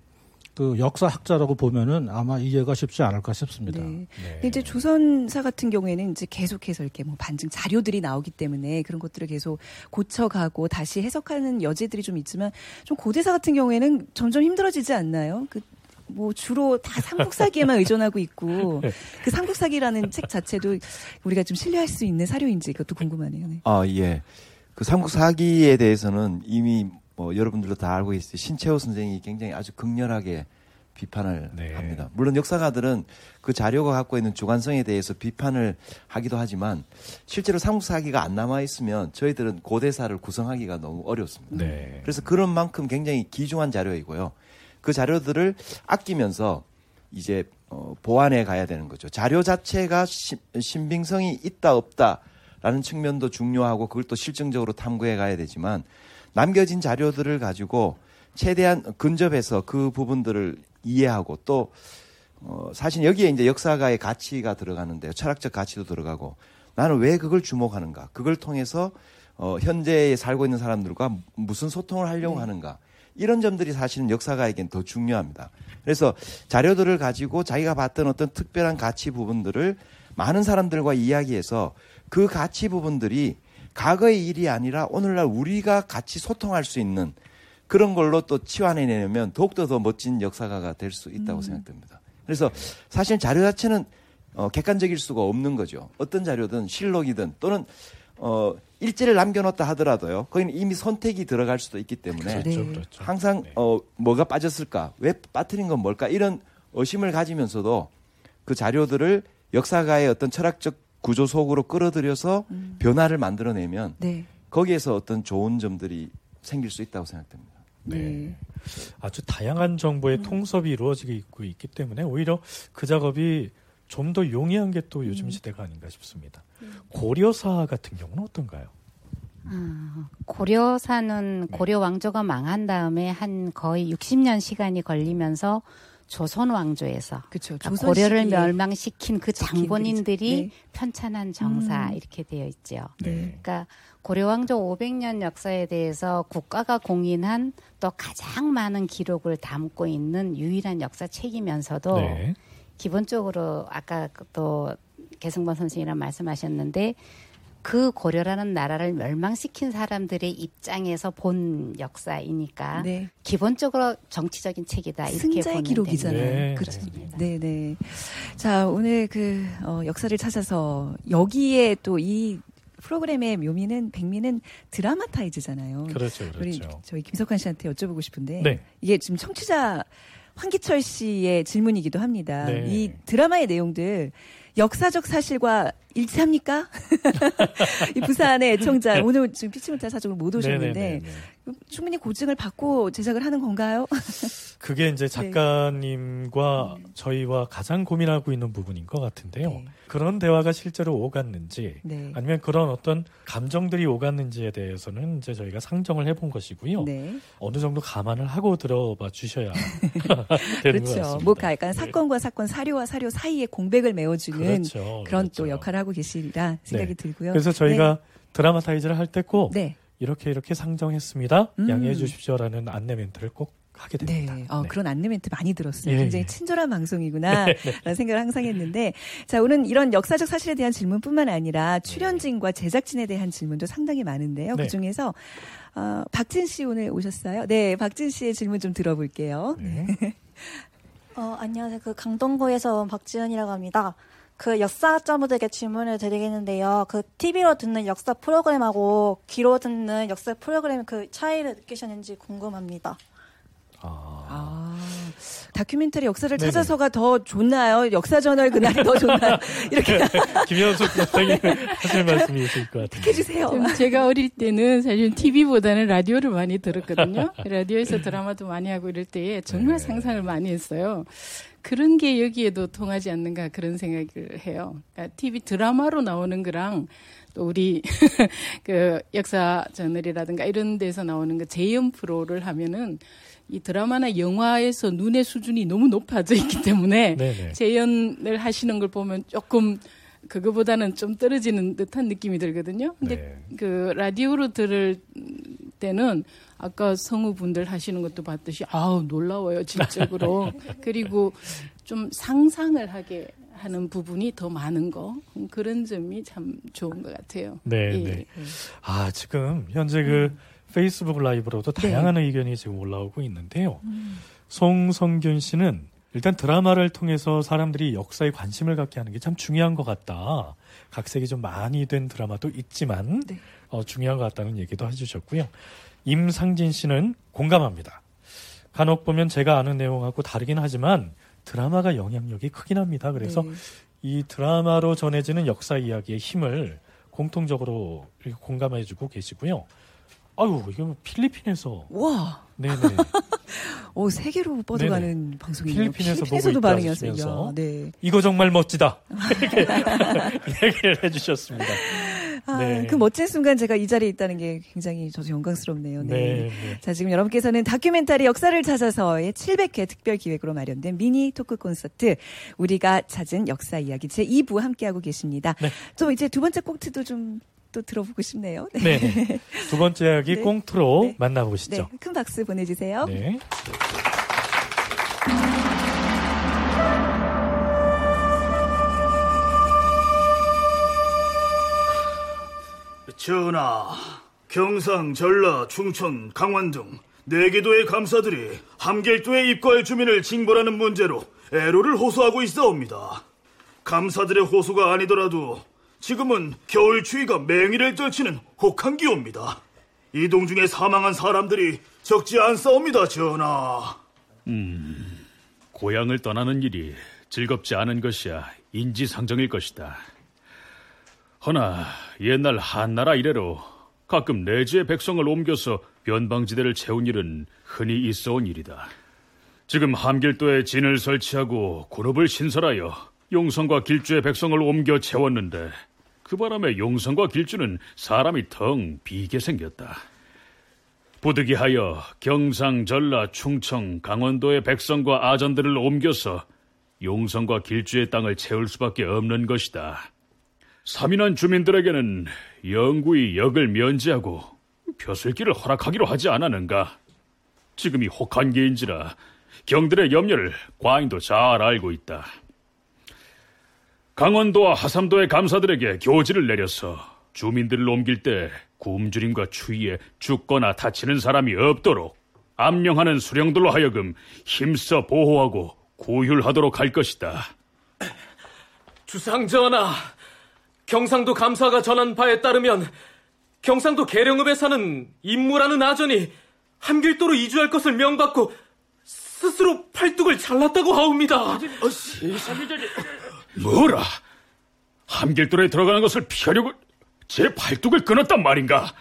그 역사학자라고 보면은 아마 이해가 쉽지 않을까 싶습니다. 네. 근데 이제 조선사 같은 경우에는 이제 계속해서 이렇게 뭐 반증 자료들이 나오기 때문에 그런 것들을 계속 고쳐가고 다시 해석하는 여지들이 좀 있지만 좀 고대사 같은 경우에는 점점 힘들어지지 않나요? 그뭐 주로 다 삼국사기에만 의존하고 있고 그 삼국사기라는 책 자체도 우리가 좀 신뢰할 수 있는 사료인지 그것도 궁금하네요. 네. 아, 예. 그 삼국 사기에 대해서는 이미 뭐 여러분들도 다 알고 계시죠. 신채호 선생이 굉장히 아주 극렬하게 비판을 네. 합니다. 물론 역사가들은 그 자료가 갖고 있는 주관성에 대해서 비판을 하기도 하지만 실제로 삼국 사기가 안 남아 있으면 저희들은 고대사를 구성하기가 너무 어렵습니다. 네. 그래서 그런 만큼 굉장히 귀중한 자료이고요. 그 자료들을 아끼면서 이제 어, 보완해 가야 되는 거죠. 자료 자체가 신, 신빙성이 있다 없다 라는 측면도 중요하고 그걸 또 실증적으로 탐구해 가야 되지만 남겨진 자료들을 가지고 최대한 근접해서 그 부분들을 이해하고 또 어, 사실 여기에 이제 역사가의 가치가 들어가는데요. 철학적 가치도 들어가고 나는 왜 그걸 주목하는가? 그걸 통해서 어, 현재에 살고 있는 사람들과 무슨 소통을 하려고 네. 하는가 이런 점들이 사실은 역사가에겐 더 중요합니다. 그래서 자료들을 가지고 자기가 봤던 어떤 특별한 가치 부분들을 많은 사람들과 이야기해서 그 가치 부분들이 과거의 일이 아니라 오늘날 우리가 같이 소통할 수 있는 그런 걸로 또 치환해내면 더욱더 더 멋진 역사가가 될 수 있다고 생각됩니다. 그래서 사실 자료 자체는 어, 객관적일 수가 없는 거죠. 어떤 자료든 실록이든 또는 어, 일지를 남겨놓다 하더라도요. 거기는 이미 선택이 들어갈 수도 있기 때문에 그렇죠, 네. 그렇죠. 항상 네. 어, 뭐가 빠졌을까? 왜 빠뜨린 건 뭘까? 이런 의심을 가지면서도 그 자료들을 역사가의 어떤 철학적 구조 속으로 끌어들여서 변화를 만들어내면 네. 거기에서 어떤 좋은 점들이 생길 수 있다고 생각됩니다. 네. 아주 다양한 정보의 통섭이 이루어지고 있기 때문에 오히려 그 작업이 좀 더 용이한 게 또 요즘 시대가 아닌가 싶습니다. 고려사 같은 경우는 어떤가요? 아, 고려사는 고려 왕조가 망한 다음에 한 거의 60년 시간이 걸리면서 조선 왕조에서. 그러니까 고려를 멸망시킨 그 장본인들이 네. 편찬한 정사 음. 이렇게 되어 있죠. 네. 그러니까 고려 왕조 500년 역사에 대해서 국가가 공인한 또 가장 많은 기록을 담고 있는 유일한 역사 책이면서도 네. 기본적으로 아까 또 개승범 선생이랑 말씀하셨는데 그 고려라는 나라를 멸망시킨 사람들의 입장에서 본 역사이니까 네. 기본적으로 정치적인 책이다 이렇게 승자의 보면 기록이잖아요. 네. 그렇죠. 네, 네. 자, 오늘 그 어, 역사를 찾아서 여기에 또이 프로그램의 묘미는 백미는 드라마타이즈잖아요. 그렇죠, 우리 그렇죠. 저희 김석환 씨한테 여쭤보고 싶은데 네. 이게 지금 청취자 황기철 씨의 질문이기도 합니다. 네. 이 드라마의 내용들 역사적 사실과 일치합니까? 이 부산의 애청자 오늘 지금 피치문자 사정을 못 오셨는데 네네네네. 충분히 고증을 받고 제작을 하는 건가요? 그게 이제 네. 작가님과 저희와 가장 고민하고 있는 부분인 것 같은데요. 네. 그런 대화가 실제로 오갔는지 네. 아니면 그런 어떤 감정들이 오갔는지에 대해서는 이제 저희가 상정을 해본 것이고요. 네. 어느 정도 감안을 하고 들어봐 주셔야 되는 것 그렇죠. 같습니다. 뭐 약간 네. 사건과 사건, 사료와 사료 사이에 공백을 메워주는 그렇죠, 그런 그렇죠. 또 역할을 하고 계시리라 생각이 네. 들고요. 그래서 저희가 드라마타이즈를 할 때꼭 네. 이렇게 이렇게 상정했습니다. 음. 양해해 주십시오라는 안내 멘트를 꼭 하게 네. 됩니다. 어, 네. 그런 안내 멘트 많이 들었어요. 예, 굉장히 예. 친절한 방송이구나. 라는 생각을 항상 했는데. 자, 오늘 이런 역사적 사실에 대한 질문뿐만 아니라 출연진과 제작진에 대한 질문도 상당히 많은데요. 네. 그 중에서, 어, 박진 씨 오늘 오셨어요? 네. 박진 씨의 질문 좀 들어볼게요. 네. 어, 안녕하세요. 그 강동구에서 온 박지은이라고 합니다. 그 역사자분들에게 질문을 드리겠는데요. 그 TV로 듣는 역사 프로그램하고 귀로 듣는 역사 프로그램 그 차이를 느끼셨는지 궁금합니다. 아, 아, 다큐멘터리 역사를 네네. 찾아서가 더 좋나요? 역사저널 그날이 더 좋나요? 이렇게 김현숙 선생님 하실 말씀이 있을 것 같은데. 해주세요. 좀 제가 어릴 때는 사실 TV보다는 라디오를 많이 들었거든요. 라디오에서 드라마도 많이 하고 이럴 때에 정말 네. 상상을 많이 했어요. 그런 게 여기에도 통하지 않는가 그런 생각을 해요. 그러니까 TV 드라마로 나오는 거랑 또 우리 그 역사 저널이라든가 이런 데서 나오는 그 재연 프로를 하면은 이 드라마나 영화에서 눈의 수준이 너무 높아져 있기 때문에 네네. 재연을 하시는 걸 보면 조금 그거보다는 좀 떨어지는 듯한 느낌이 들거든요. 근데 네. 그 라디오로 들을 때는 아까 성우분들 하시는 것도 봤듯이 아우 놀라워요 질적으로 그리고 좀 상상을 하게 하는 부분이 더 많은 거 음, 그런 점이 참 좋은 것 같아요. 네, 예. 네. 아, 지금 현재 그 음. 페이스북 라이브로도 네. 다양한 의견이 지금 올라오고 있는데요. 음. 송성균 씨는 일단 드라마를 통해서 사람들이 역사에 관심을 갖게 하는 게 참 중요한 것 같다. 각색이 좀 많이 된 드라마도 있지만 네. 어, 중요한 것 같다는 얘기도 해주셨고요. 임상진 씨는 공감합니다. 간혹 보면 제가 아는 내용하고 다르긴 하지만 드라마가 영향력이 크긴 합니다. 그래서 네. 이 드라마로 전해지는 역사 이야기의 힘을 공통적으로 공감해주고 계시고요. 아유, 이거 필리핀에서 와, 네네 오 세계로 뻗어가는 방송이네요. 필리핀에서 필리핀에서도 있다 반응이 하시면서 왔어요. 네. 이거 정말 멋지다 이렇게 얘기를 해주셨습니다. 아, 네. 그 멋진 순간 제가 이 자리에 있다는 게 굉장히 저도 영광스럽네요. 네. 네, 네. 자, 지금 여러분께서는 다큐멘터리 역사를 찾아서의 700회 특별 기획으로 마련된 미니 토크 콘서트 우리가 찾은 역사 이야기 제 2부 함께하고 계십니다. 네. 또 이제 두 번째 꽁트도 좀 또 들어보고 싶네요. 네. 네. 두 번째 이야기 네. 꽁트로 네. 만나보시죠. 네, 큰 박수 보내주세요. 네. 전하, 경상, 전라, 충청, 강원 등 네 개도의 감사들이 함길도에 입거할 주민을 징벌하는 문제로 애로를 호소하고 있사옵니다. 감사들의 호소가 아니더라도 지금은 겨울 추위가 맹위를 떨치는 혹한기옵니다. 이동 중에 사망한 사람들이 적지 않사옵니다, 전하. 음, 고향을 떠나는 일이 즐겁지 않은 것이야 인지상정일 것이다. 허나 옛날 한나라 이래로 가끔 내지의 백성을 옮겨서 변방지대를 채운 일은 흔히 있어온 일이다. 지금 함길도에 진을 설치하고 군업을 신설하여 용성과 길주의 백성을 옮겨 채웠는데 그 바람에 용성과 길주는 사람이 텅 비게 생겼다. 부득이하여 경상, 전라, 충청, 강원도의 백성과 아전들을 옮겨서 용성과 길주의 땅을 채울 수밖에 없는 것이다. 사민한 주민들에게는 영구히 역을 면제하고 벼슬길을 허락하기로 하지 않았는가? 지금이 혹한기인지라 경들의 염려를 과인도 잘 알고 있다. 강원도와 하삼도의 감사들에게 교지를 내려서 주민들을 옮길 때 굶주림과 추위에 죽거나 다치는 사람이 없도록 암령하는 수령들로 하여금 힘써 보호하고 구휼하도록 할 것이다. 주상 전하, 경상도 감사가 전한 바에 따르면 경상도 계령읍에 사는 임무라는 아전이 함길도로 이주할 것을 명받고 스스로 팔뚝을 잘랐다고 하옵니다. 뭐라? 함길도에 들어가는 것을 피하려고 제 팔뚝을 끊었단 말인가?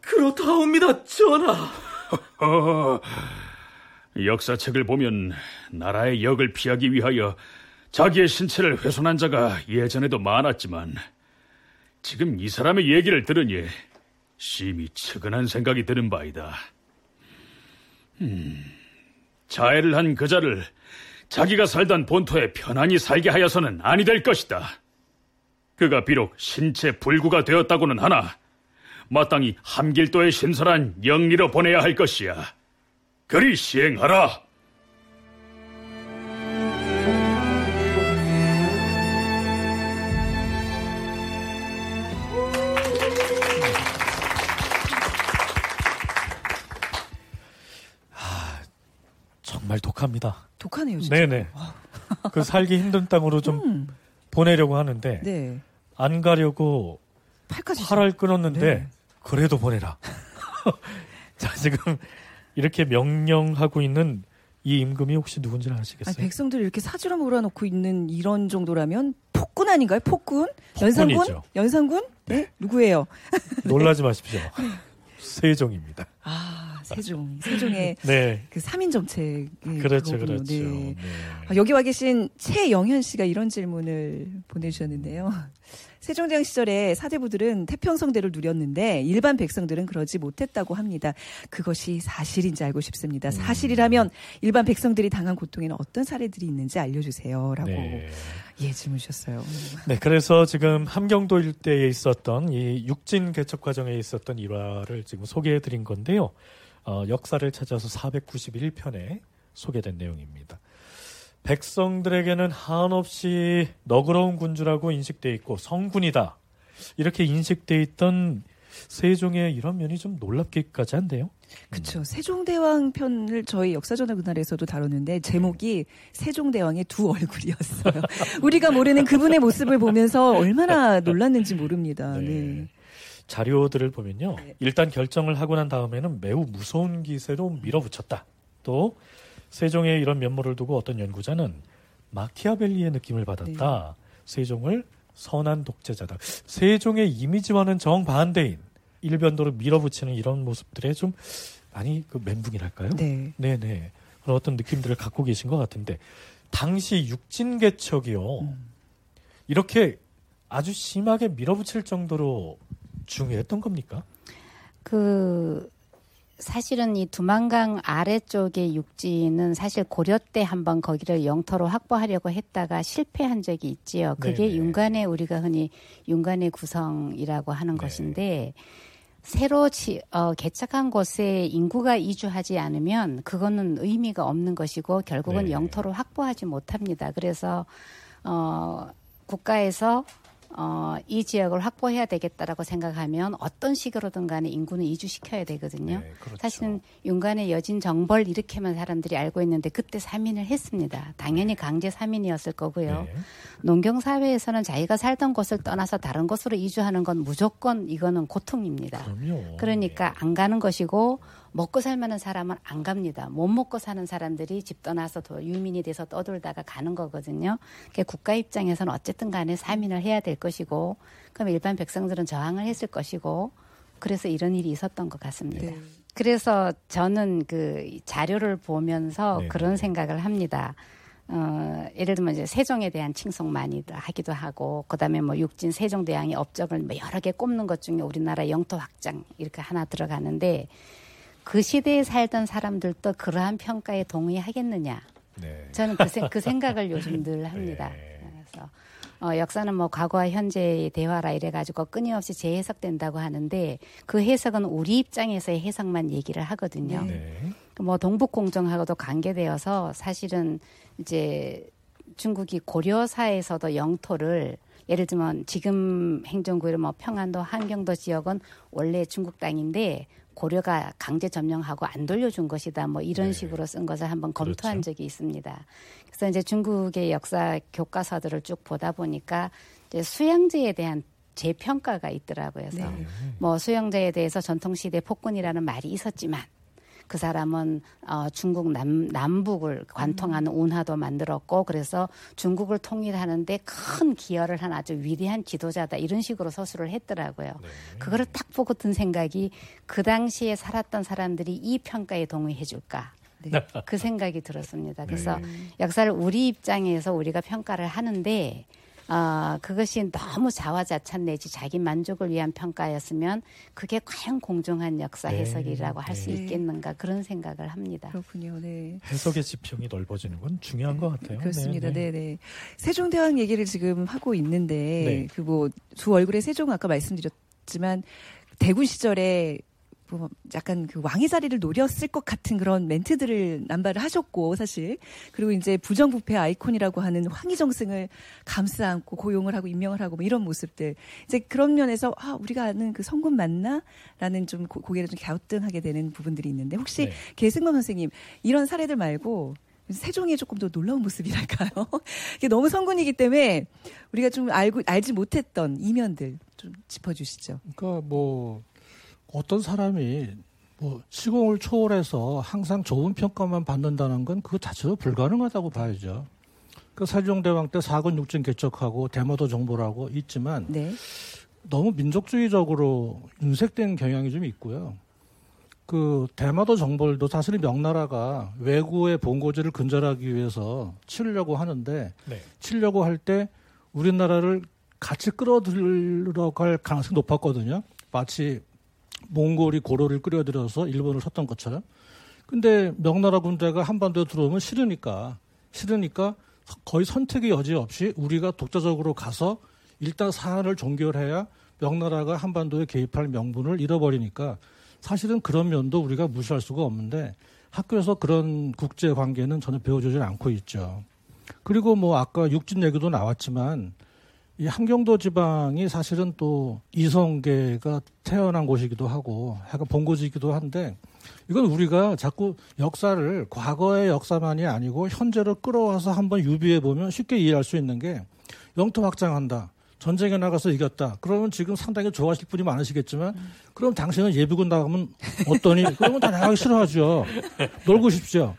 그렇다 하옵니다, 전하. 어, 역사책을 보면 나라의 역을 피하기 위하여 자기의 신체를 훼손한 자가 예전에도 많았지만 지금 이 사람의 얘기를 들으니 심히 측은한 생각이 드는 바이다. 음, 자해를 한 그자를 자기가 살던 본토에 편안히 살게 하여서는 아니 될 것이다. 그가 비록 신체 불구가 되었다고는 하나 마땅히 함길도에 신설한 영리로 보내야 할 것이야. 그리 시행하라. 독하네요, 진짜. 네네. 그 살기 힘든 땅으로 좀 음. 보내려고 하는데 네. 안 가려고 팔까지 팔을 끊었는데 네. 그래도 보내라. 자 지금 이렇게 명령하고 있는 이 임금이 혹시 누군지 아니, 아시겠어요? 백성들 이렇게 사주로 몰아놓고 있는 이런 정도라면 폭군 아닌가요? 폭군? 연산군? 연산군? 네? 누구예요? 놀라지 마십시오. 세종입니다. 아, 세종. 세종의 네. 그 3인 정책. 그렇죠, 그거군요. 그렇죠. 네. 네. 아, 여기 와 계신 최영현 씨가 이런 질문을 보내주셨는데요. 세종대왕 시절에 사대부들은 태평성대를 누렸는데 일반 백성들은 그러지 못했다고 합니다. 그것이 사실인지 알고 싶습니다. 음. 사실이라면 일반 백성들이 당한 고통에는 어떤 사례들이 있는지 알려주세요라고 네. 예 질문 주셨어요. 네, 그래서 지금 함경도 일대에 있었던 이 육진 개척 과정에 있었던 일화를 지금 소개해 드린 건데요. 어, 역사를 찾아서 491편에 소개된 내용입니다. 백성들에게는 한없이 너그러운 군주라고 인식돼 있고 성군이다. 이렇게 인식돼 있던 세종의 이런 면이 좀 놀랍기까지 한데요. 그렇죠. 세종대왕 편을 저희 역사전화 그날에서도 다뤘는데 제목이 세종대왕의 두 얼굴이었어요. 우리가 모르는 그분의 모습을 보면서 얼마나 놀랐는지 모릅니다. 네. 자료들을 보면요. 일단 결정을 하고 난 다음에는 매우 무서운 기세로 밀어붙였다. 또 세종의 이런 면모를 두고 어떤 연구자는 마키아벨리의 느낌을 받았다. 세종을 선한 독재자다. 세종의 이미지와는 정반대인 일변도로 밀어붙이는 이런 모습들에 좀 많이 그 멘붕이랄까요? 네. 네네. 그런 어떤 느낌들을 갖고 계신 것 같은데 당시 육진 개척이요. 이렇게 아주 심하게 밀어붙일 정도로 중요했던 겁니까? 그 사실은 이 두만강 아래쪽의 육지는 사실 고려 때 한번 거기를 영토로 확보하려고 했다가 실패한 적이 있지요. 그게 네네. 윤관의 우리가 흔히 윤관의 구성이라고 하는 네. 것인데 새로 지, 어, 개척한 곳에 인구가 이주하지 않으면 그거는 의미가 없는 것이고 결국은 네. 영토를 확보하지 못합니다. 그래서 어, 국가에서 어, 이 지역을 확보해야 되겠다라고 생각하면 어떤 식으로든 간에 인구는 이주시켜야 되거든요. 네, 그렇죠. 사실은 윤관의 여진 정벌 이렇게만 사람들이 알고 있는데 그때 사민을 했습니다. 당연히 강제 사민이었을 거고요. 네. 농경 사회에서는 자기가 살던 곳을 떠나서 다른 곳으로 이주하는 건 무조건 이거는 고통입니다. 그럼요. 그러니까 안 가는 것이고 먹고 살 만한 사람은 안 갑니다. 못 먹고 사는 사람들이 집 떠나서 더 유민이 돼서 떠돌다가 가는 거거든요. 그러니까 국가 입장에서는 어쨌든 간에 사민을 해야 될 것이고 그럼 일반 백성들은 저항을 했을 것이고 그래서 이런 일이 있었던 것 같습니다. 네. 그래서 저는 그 자료를 보면서 네. 그런 생각을 합니다. 어, 예를 들면 이제 세종에 대한 칭송 많이 하기도 하고, 그 다음에 뭐 육진 세종대왕의 업적을 뭐 여러 개 꼽는 것 중에 우리나라 영토 확장 이렇게 하나 들어가는데, 그 시대에 살던 사람들도 그러한 평가에 동의하겠느냐? 네. 저는 그, 생, 그 생각을 요즘 늘 합니다. 그래서 어, 역사는 뭐 과거와 현재의 대화라 이래가지고 끊임없이 재해석된다고 하는데 그 해석은 우리 입장에서의 해석만 얘기를 하거든요. 네. 뭐 동북 공정하고도 관계되어서 사실은 이제 중국이 고려사에서도 영토를 예를 들면 지금 행정구의 뭐 평안도 한경도 지역은 원래 중국 땅인데 고려가 강제 점령하고 안 돌려준 것이다. 뭐 이런 네. 식으로 쓴 것을 한번 검토한 그렇죠. 적이 있습니다. 그래서 이제 중국의 역사 교과서들을 쭉 보다 보니까 이제 수양제에 대한 재평가가 있더라고요. 그래서 네. 뭐 수영자에 대해서 전통시대 폭군이라는 말이 있었지만 그 사람은 어, 중국 남, 남북을 관통하는 운하도 만들었고 그래서 중국을 통일하는데 큰 기여를 한 아주 위대한 지도자다 이런 식으로 서술을 했더라고요. 그거를 딱 보고 든 생각이 그 당시에 살았던 사람들이 이 평가에 동의해 줄까? 그 생각이 들었습니다. 그래서 역사를 우리 입장에서 우리가 평가를 하는데 어, 그것이 너무 자화자찬 내지 자기 만족을 위한 평가였으면 그게 과연 공정한 역사 네. 해석이라고 할수 네. 있겠는가 그런 생각을 합니다. 그렇군요. 네. 해석의 지평이 넓어지는 건 중요한 것 같아요. 그렇습니다. 네, 네, 네. 네. 세종대왕 얘기를 지금 하고 있는데 네. 그뭐 두 얼굴의 세종 아까 말씀드렸지만 대군 시절에 뭐 약간 그 왕의 자리를 노렸을 것 같은 그런 멘트들을 남발을 하셨고 사실 그리고 이제 부정부패 아이콘이라고 하는 황희정승을 감싸 안고 고용을 하고 임명을 하고 뭐 이런 모습들 이제 그런 면에서 아 우리가 아는 그 성군 맞나라는 좀 고- 고개를 좀 갸우뚱하게 되는 부분들이 있는데 혹시 네. 계승범 선생님 이런 사례들 말고 세종의 조금 더 놀라운 모습이랄까요? 이게 너무 성군이기 때문에 우리가 좀 알고 알지 못했던 이면들 좀 짚어주시죠. 그러니까 뭐 어떤 사람이 뭐 시공을 초월해서 항상 좋은 평가만 받는다는 건 그거 자체로 불가능하다고 봐야죠. 그 세종대왕 때 사군 육진 개척하고 대마도 정보라고 있지만 네. 너무 민족주의적으로 윤색된 경향이 좀 있고요. 그 대마도 정벌도 사실은 명나라가 외구의 본고지를 근절하기 위해서 치려고 하는데 네. 치려고 할 때 우리나라를 같이 끌어들어갈 가능성이 높았거든요. 마치 몽골이 고려를 끌어들여서 일본을 쳤던 것처럼. 근데 명나라 군대가 한반도에 들어오면 싫으니까 싫으니까 거의 선택의 여지 없이 우리가 독자적으로 가서 일단 사안을 종결해야 명나라가 한반도에 개입할 명분을 잃어버리니까 사실은 그런 면도 우리가 무시할 수가 없는데 학교에서 그런 국제 관계는 전혀 배워주지 않고 있죠. 그리고 뭐 아까 육진 얘기도 나왔지만 이 함경도 지방이 사실은 또 이성계가 태어난 곳이기도 하고 약간 본고지이기도 한데 이건 우리가 자꾸 역사를 과거의 역사만이 아니고 현재로 끌어와서 한번 유비해 보면 쉽게 이해할 수 있는 게 영토 확장한다. 전쟁에 나가서 이겼다. 그러면 지금 상당히 좋아하실 분이 많으시겠지만 그럼 당신은 예비군 나가면 어떠니? 그러면 다 나가기 싫어하죠. 놀고 싶죠.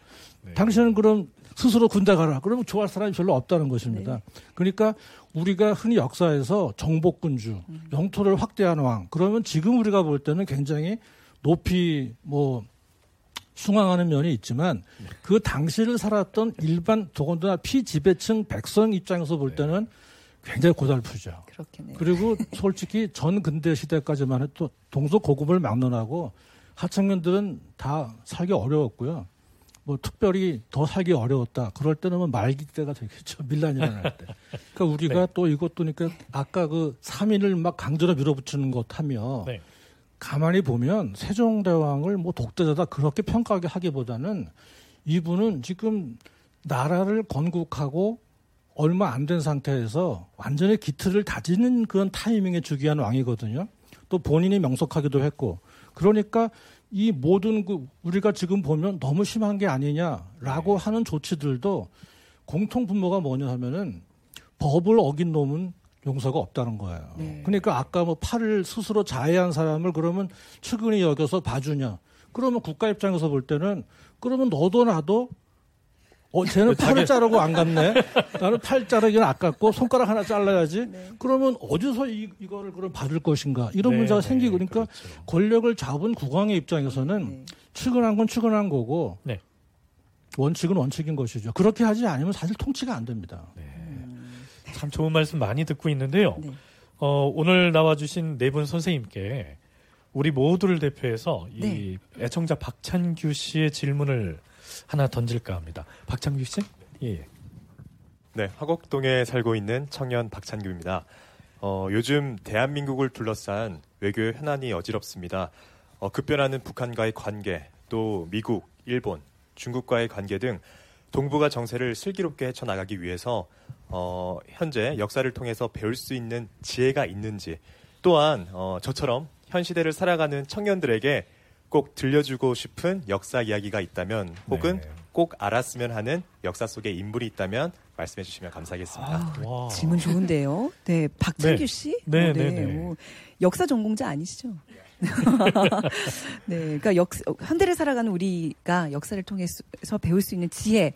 당신은 그럼 스스로 군대 가라. 그러면 좋아할 사람이 별로 없다는 것입니다. 그러니까 우리가 흔히 역사에서 정복군주, 영토를 확대한 왕. 그러면 지금 우리가 볼 때는 굉장히 높이 뭐 숭앙하는 면이 있지만 그 당시를 살았던 일반 더군다나 피지배층 백성 입장에서 볼 때는 굉장히 고달프죠. 그렇겠네요. 그리고 솔직히 전 근대 시대까지만 해도 동서 고금을 막론하고 하청년들은 다 살기 어려웠고요. 뭐 특별히 더 살기 어려웠다. 그럴 때는 뭐 말기 때가 되겠죠. 밀란이 일어날 때. 그러니까 우리가 네. 또 이것도 그러니까 아까 그 3인을 막 강제로 밀어붙이는 것 하며 네. 가만히 보면 세종대왕을 뭐 독재자다 그렇게 평가하게 하기보다는 이분은 지금 나라를 건국하고 얼마 안 된 상태에서 완전히 기틀을 다지는 그런 타이밍에 즉위한 왕이거든요. 또 본인이 명석하기도 했고. 그러니까 이 모든 그 우리가 지금 보면 너무 심한 게 아니냐라고 하는 조치들도 공통 분모가 뭐냐 하면은 법을 어긴 놈은 용서가 없다는 거예요. 그러니까 아까 뭐 팔을 스스로 자해한 사람을 그러면 측은히 여겨서 봐주냐. 그러면 국가 입장에서 볼 때는 그러면 너도 나도 어, 쟤는 팔을 자르고 안 갔네. 나는 팔 자르기는 아깝고 손가락 하나 잘라야지. 그러면 어디서 이, 이거를 그럼 받을 것인가. 이런 네, 문제가 네, 생기고 그러니까 권력을 잡은 국왕의 입장에서는 네. 측은한 건 측은한 거고 네. 원칙은 원칙인 것이죠. 그렇게 하지 않으면 사실 통치가 안 됩니다. 참 좋은 말씀 많이 듣고 있는데요. 네. 어, 오늘 나와주신 네 분 선생님께 우리 모두를 대표해서 이 네. 애청자 박찬규 씨의 질문을 하나 던질까 합니다. 박찬규 씨? 예. 네, 화곡동에 살고 있는 청년 박찬규입니다. 어, 요즘 대한민국을 둘러싼 외교의 현안이 어지럽습니다. 어, 급변하는 북한과의 관계, 또 미국, 일본, 중국과의 관계 등 동북아 정세를 슬기롭게 헤쳐나가기 위해서 어, 현재 역사를 통해서 배울 수 있는 지혜가 있는지 또한 어, 저처럼 현 시대를 살아가는 청년들에게 꼭 들려주고 싶은 역사 이야기가 있다면 혹은 네. 꼭 알았으면 하는 역사 속의 인물이 있다면 말씀해 주시면 감사하겠습니다. 와. 질문 좋은데요. 네, 박찬규 네. 씨. 네, 어, 네, 네. 뭐 역사 전공자 아니시죠? 네, 그러니까 역 현대를 살아가는 우리가 역사를 통해서 배울 수 있는 지혜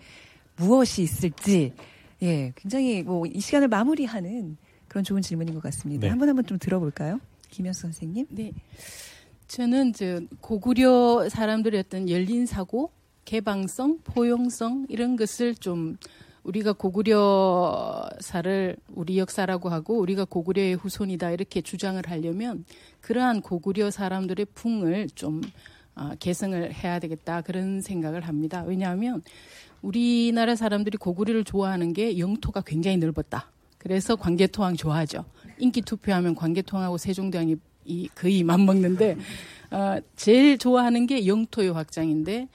무엇이 있을지, 예, 굉장히 뭐 이 시간을 마무리하는 그런 좋은 질문인 것 같습니다. 네. 한번한번좀 들어볼까요, 김현수 선생님? 네. 저는 저 고구려 사람들의 어떤 열린 사고, 개방성, 포용성 이런 것을 좀 우리가 고구려사를 우리 역사라고 하고 우리가 고구려의 후손이다 이렇게 주장을 하려면 그러한 고구려 사람들의 풍을 좀 아, 개성을 해야 되겠다 그런 생각을 합니다. 왜냐하면 우리나라 사람들이 고구려를 좋아하는 게 영토가 굉장히 넓었다. 그래서 광개토항 좋아하죠. 인기 투표하면 광개토항하고 세종대왕이 이 거의 맞먹는데 어, 제일 좋아하는 게 영토의 확장인데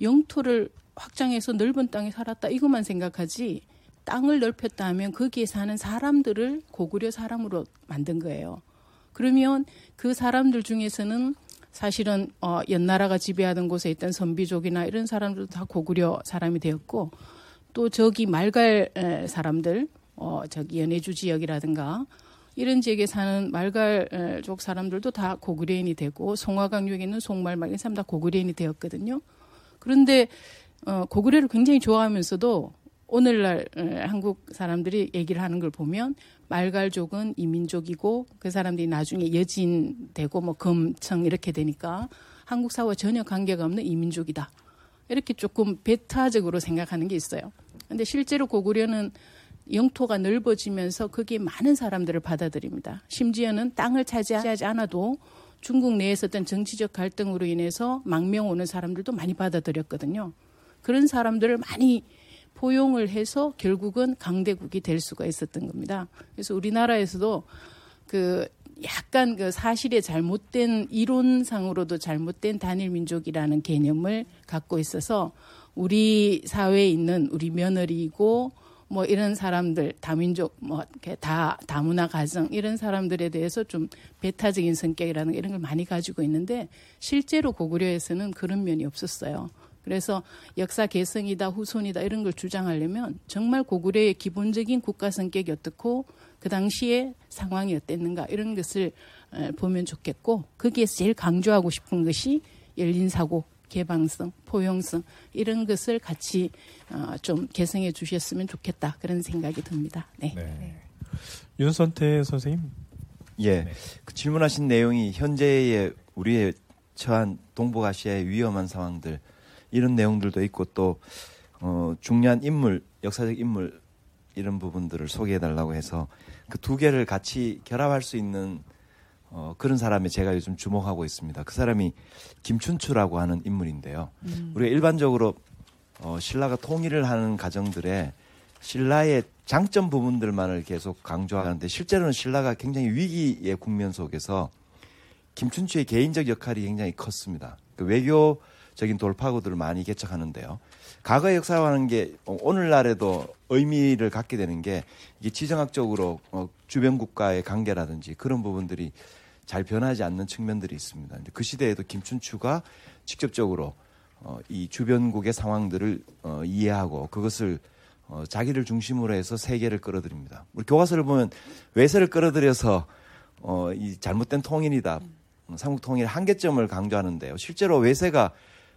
영토를 확장해서 넓은 땅에 살았다 이것만 생각하지 땅을 넓혔다 하면 거기에 사는 사람들을 고구려 사람으로 만든 거예요. 그러면 그 사람들 중에서는 사실은 어, 연나라가 지배하던 곳에 있던 선비족이나 이런 사람들도 다 고구려 사람이 되었고 또 저기 말갈 에, 사람들 어, 저기 연해주 지역이라든가 이런 지역에 사는 말갈족 사람들도 다 고구려인이 되고 송화강역에 있는 송말말 이런 사람 다 고구려인이 되었거든요. 그런데 어, 고구려를 굉장히 좋아하면서도 오늘날 에, 한국 사람들이 얘기를 하는 걸 보면 말갈족은 이민족이고 그 사람들이 나중에 여진 되고 뭐 검청 이렇게 되니까 한국 사회와 전혀 관계가 없는 이민족이다. 이렇게 조금 배타적으로 생각하는 게 있어요. 근데 실제로 고구려는 영토가 넓어지면서 거기에 많은 사람들을 받아들입니다. 심지어는 땅을 차지하지 않아도 중국 내에서 어떤 정치적 갈등으로 인해서 망명 오는 사람들도 많이 받아들였거든요. 그런 사람들을 많이 포용을 해서 결국은 강대국이 될 수가 있었던 겁니다. 그래서 우리나라에서도 그 약간 그 사실에 잘못된 이론상으로도 잘못된 단일 민족이라는 개념을 갖고 있어서 우리 사회에 있는 우리 며느리고 뭐 이런 사람들 다민족 뭐 이렇게 다 다문화 가정 이런 사람들에 대해서 좀 배타적인 성격이라는 이런 걸 많이 가지고 있는데 실제로 고구려에서는 그런 면이 없었어요. 그래서 역사 개성이다 후손이다 이런 걸 주장하려면 정말 고구려의 기본적인 국가 성격이 어떻고 그 당시에 상황이 어땠는가 이런 것을 에, 보면 좋겠고 거기에서 제일 강조하고 싶은 것이 열린 사고 개방성, 포용성 이런 것을 같이 어, 좀 개성해 주셨으면 좋겠다 그런 생각이 듭니다. 네. 윤선태 선생님. 예. 그 질문하신 내용이 현재의 우리의 처한 동북아시아의 위험한 상황들 이런 내용들도 있고 또 어, 중요한 인물, 역사적 인물 이런 부분들을 소개해 달라고 해서 그 두 개를 같이 결합할 수 있는 어, 그런 사람에 제가 요즘 주목하고 있습니다. 그 사람이 김춘추라고 하는 인물인데요. 음. 우리가 일반적으로 어, 신라가 통일을 하는 가정들의 신라의 장점 부분들만을 계속 강조하는데 실제로는 신라가 굉장히 위기의 국면 속에서 김춘추의 개인적 역할이 굉장히 컸습니다. 그 외교적인 돌파구들을 많이 개척하는데요. 과거의 역사라는 게 어, 오늘날에도 의미를 갖게 되는 게 이게 지정학적으로 어, 주변 국가의 관계라든지 그런 부분들이 잘 변하지 않는 측면들이 있습니다. 근데 그 시대에도 김춘추가 직접적으로 어, 이 주변국의 상황들을 어, 이해하고 그것을 어, 자기를 중심으로 해서 세계를 끌어들입니다. 우리 교과서를 보면 외세를 끌어들여서 어, 이 잘못된 통일이다. 음, 삼국 통일의 한계점을 강조하는데요. 실제로 외세가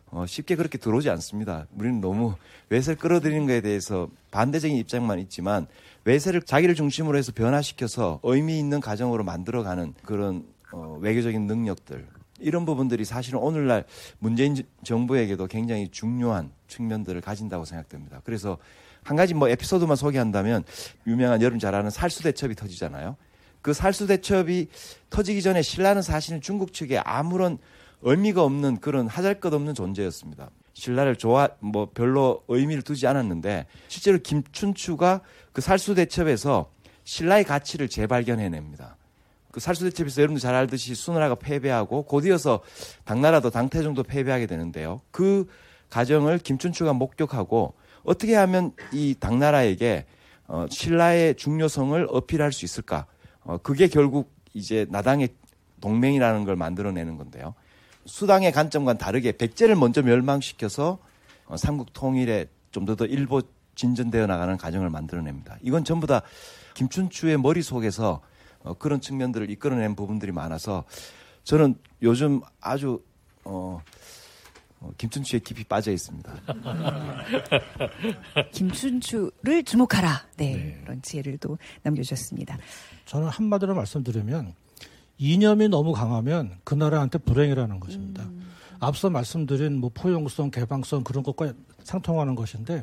어, 쉽게 그렇게 들어오지 않습니다. 우리는 너무 외세를 끌어들이는 것에 대해서 반대적인 입장만 있지만 외세를 자기를 중심으로 해서 변화시켜서 의미 있는 가정으로 만들어가는 그런 어, 외교적인 능력들 이런 부분들이 사실은 오늘날 문재인 정부에게도 굉장히 중요한 측면들을 가진다고 생각됩니다. 그래서 한 가지 뭐 에피소드만 소개한다면 유명한 여러분 잘 아는 살수대첩이 터지잖아요. 그 살수대첩이 터지기 전에 신라는 사실은 중국 측에 아무런 의미가 없는 그런 하잘것 없는 존재였습니다. 신라를 좋아 뭐 별로 의미를 두지 않았는데 실제로 김춘추가 그 살수대첩에서 신라의 가치를 재발견해냅니다. 그 살수대첩에서 여러분들 잘 알듯이 수나라가 패배하고 곧이어서 당나라도 당태종도 패배하게 되는데요. 그 과정을 김춘추가 목격하고 어떻게 하면 이 당나라에게 어, 신라의 중요성을 어필할 수 있을까? 어, 그게 결국 이제 나당의 동맹이라는 걸 만들어내는 건데요. 수당의 관점과는 다르게 백제를 먼저 멸망시켜서 어, 삼국 통일에 좀 더 더 일보 진전되어 나가는 과정을 만들어냅니다. 이건 전부 다 김춘추의 머릿속에서 어, 그런 측면들을 이끌어낸 부분들이 많아서 저는 요즘 아주 어, 어, 김춘추에 깊이 빠져 있습니다. 김춘추를 주목하라. 네, 그런 지혜를 또 남겨주셨습니다. 저는 한마디로 말씀드리면 이념이 너무 강하면 그 나라한테 불행이라는 것입니다. 음. 앞서 말씀드린 뭐 포용성, 개방성 그런 것과 상통하는 것인데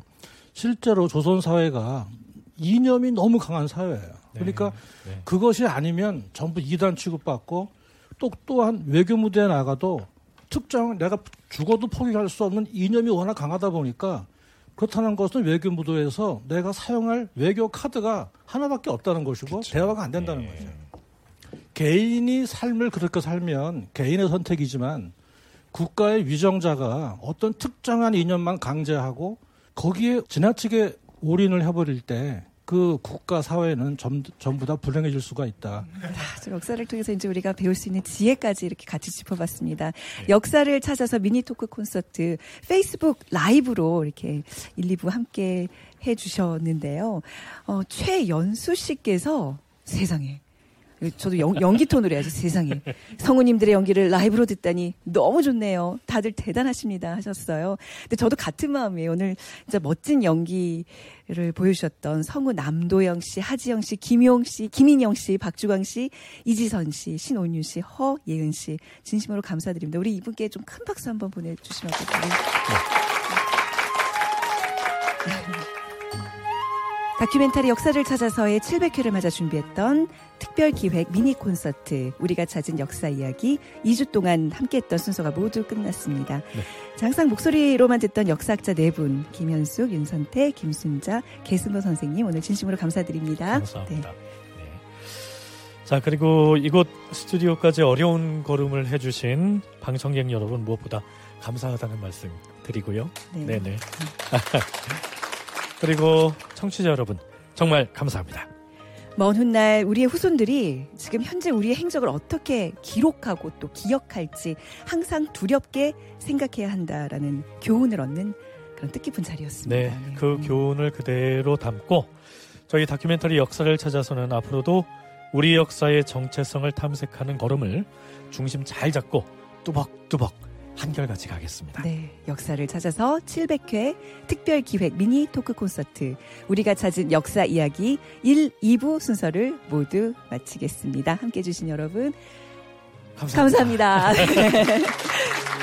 실제로 조선 사회가 이념이 너무 강한 사회예요. 그러니까 네. 그것이 아니면 전부 이단 취급받고 또 또한 외교 무대에 나가도 특정 내가 죽어도 포기할 수 없는 이념이 워낙 강하다 보니까 그렇다는 것은 외교 무도에서 내가 사용할 외교 카드가 하나밖에 없다는 것이고 대화가 안 된다는 네. 거죠. 개인이 삶을 그렇게 살면 개인의 선택이지만 국가의 위정자가 어떤 특정한 이념만 강제하고 거기에 지나치게 올인을 해버릴 때 그 국가 사회는 전, 전부 다 불행해질 수가 있다. 자, 역사를 통해서 이제 우리가 배울 수 있는 지혜까지 이렇게 같이 짚어봤습니다. 역사를 찾아서 미니 토크 콘서트 페이스북 라이브로 이렇게 1, 2부 함께 해주셨는데요. 어, 최연수 씨께서 세상에 저도 연, 연기 톤으로 해야지 세상에 성우님들의 연기를 라이브로 듣다니 너무 좋네요. 다들 대단하십니다 하셨어요. 근데 저도 같은 마음이에요. 오늘 진짜 멋진 연기를 보여주셨던 성우 남도영 씨, 하지영 씨, 김용 씨, 김인영 씨, 박주광 씨, 이지선 씨, 신온윤 씨, 허예은 씨 진심으로 감사드립니다. 우리 이분께 좀 큰 박수 한번 보내주시면 어떨까요? 다 큐멘터리 역사를 찾아서의 700회를 맞아 준비했던 특별 기획 미니 콘서트 우리가 찾은 역사 이야기 2주 동안 함께했던 순서가 모두 끝났습니다. 자, 항상 목소리로만 듣던 역사학자 네 분 김현숙, 윤선태, 김순자, 계승호 선생님 오늘 진심으로 감사드립니다. 감사합니다. 네. 자 그리고 이곳 스튜디오까지 어려운 걸음을 해주신 방청객 여러분 무엇보다 감사하다는 말씀 드리고요. 네. 네네. 그리고 청취자 여러분 정말 감사합니다. 먼 훗날 우리의 후손들이 지금 현재 우리의 행적을 어떻게 기록하고 또 기억할지 항상 두렵게 생각해야 한다라는 교훈을 얻는 그런 뜻깊은 자리였습니다. 네, 그 교훈을 그대로 담고 저희 다큐멘터리 역사를 찾아서는 앞으로도 우리 역사의 정체성을 탐색하는 걸음을 중심 잘 잡고 뚜벅뚜벅 한결같이 가겠습니다. 네, 역사를 찾아서 700회 특별 기획 미니 토크 콘서트 우리가 찾은 역사 이야기 1, 2부 순서를 모두 마치겠습니다. 함께 해주신 여러분 감사합니다. 감사합니다.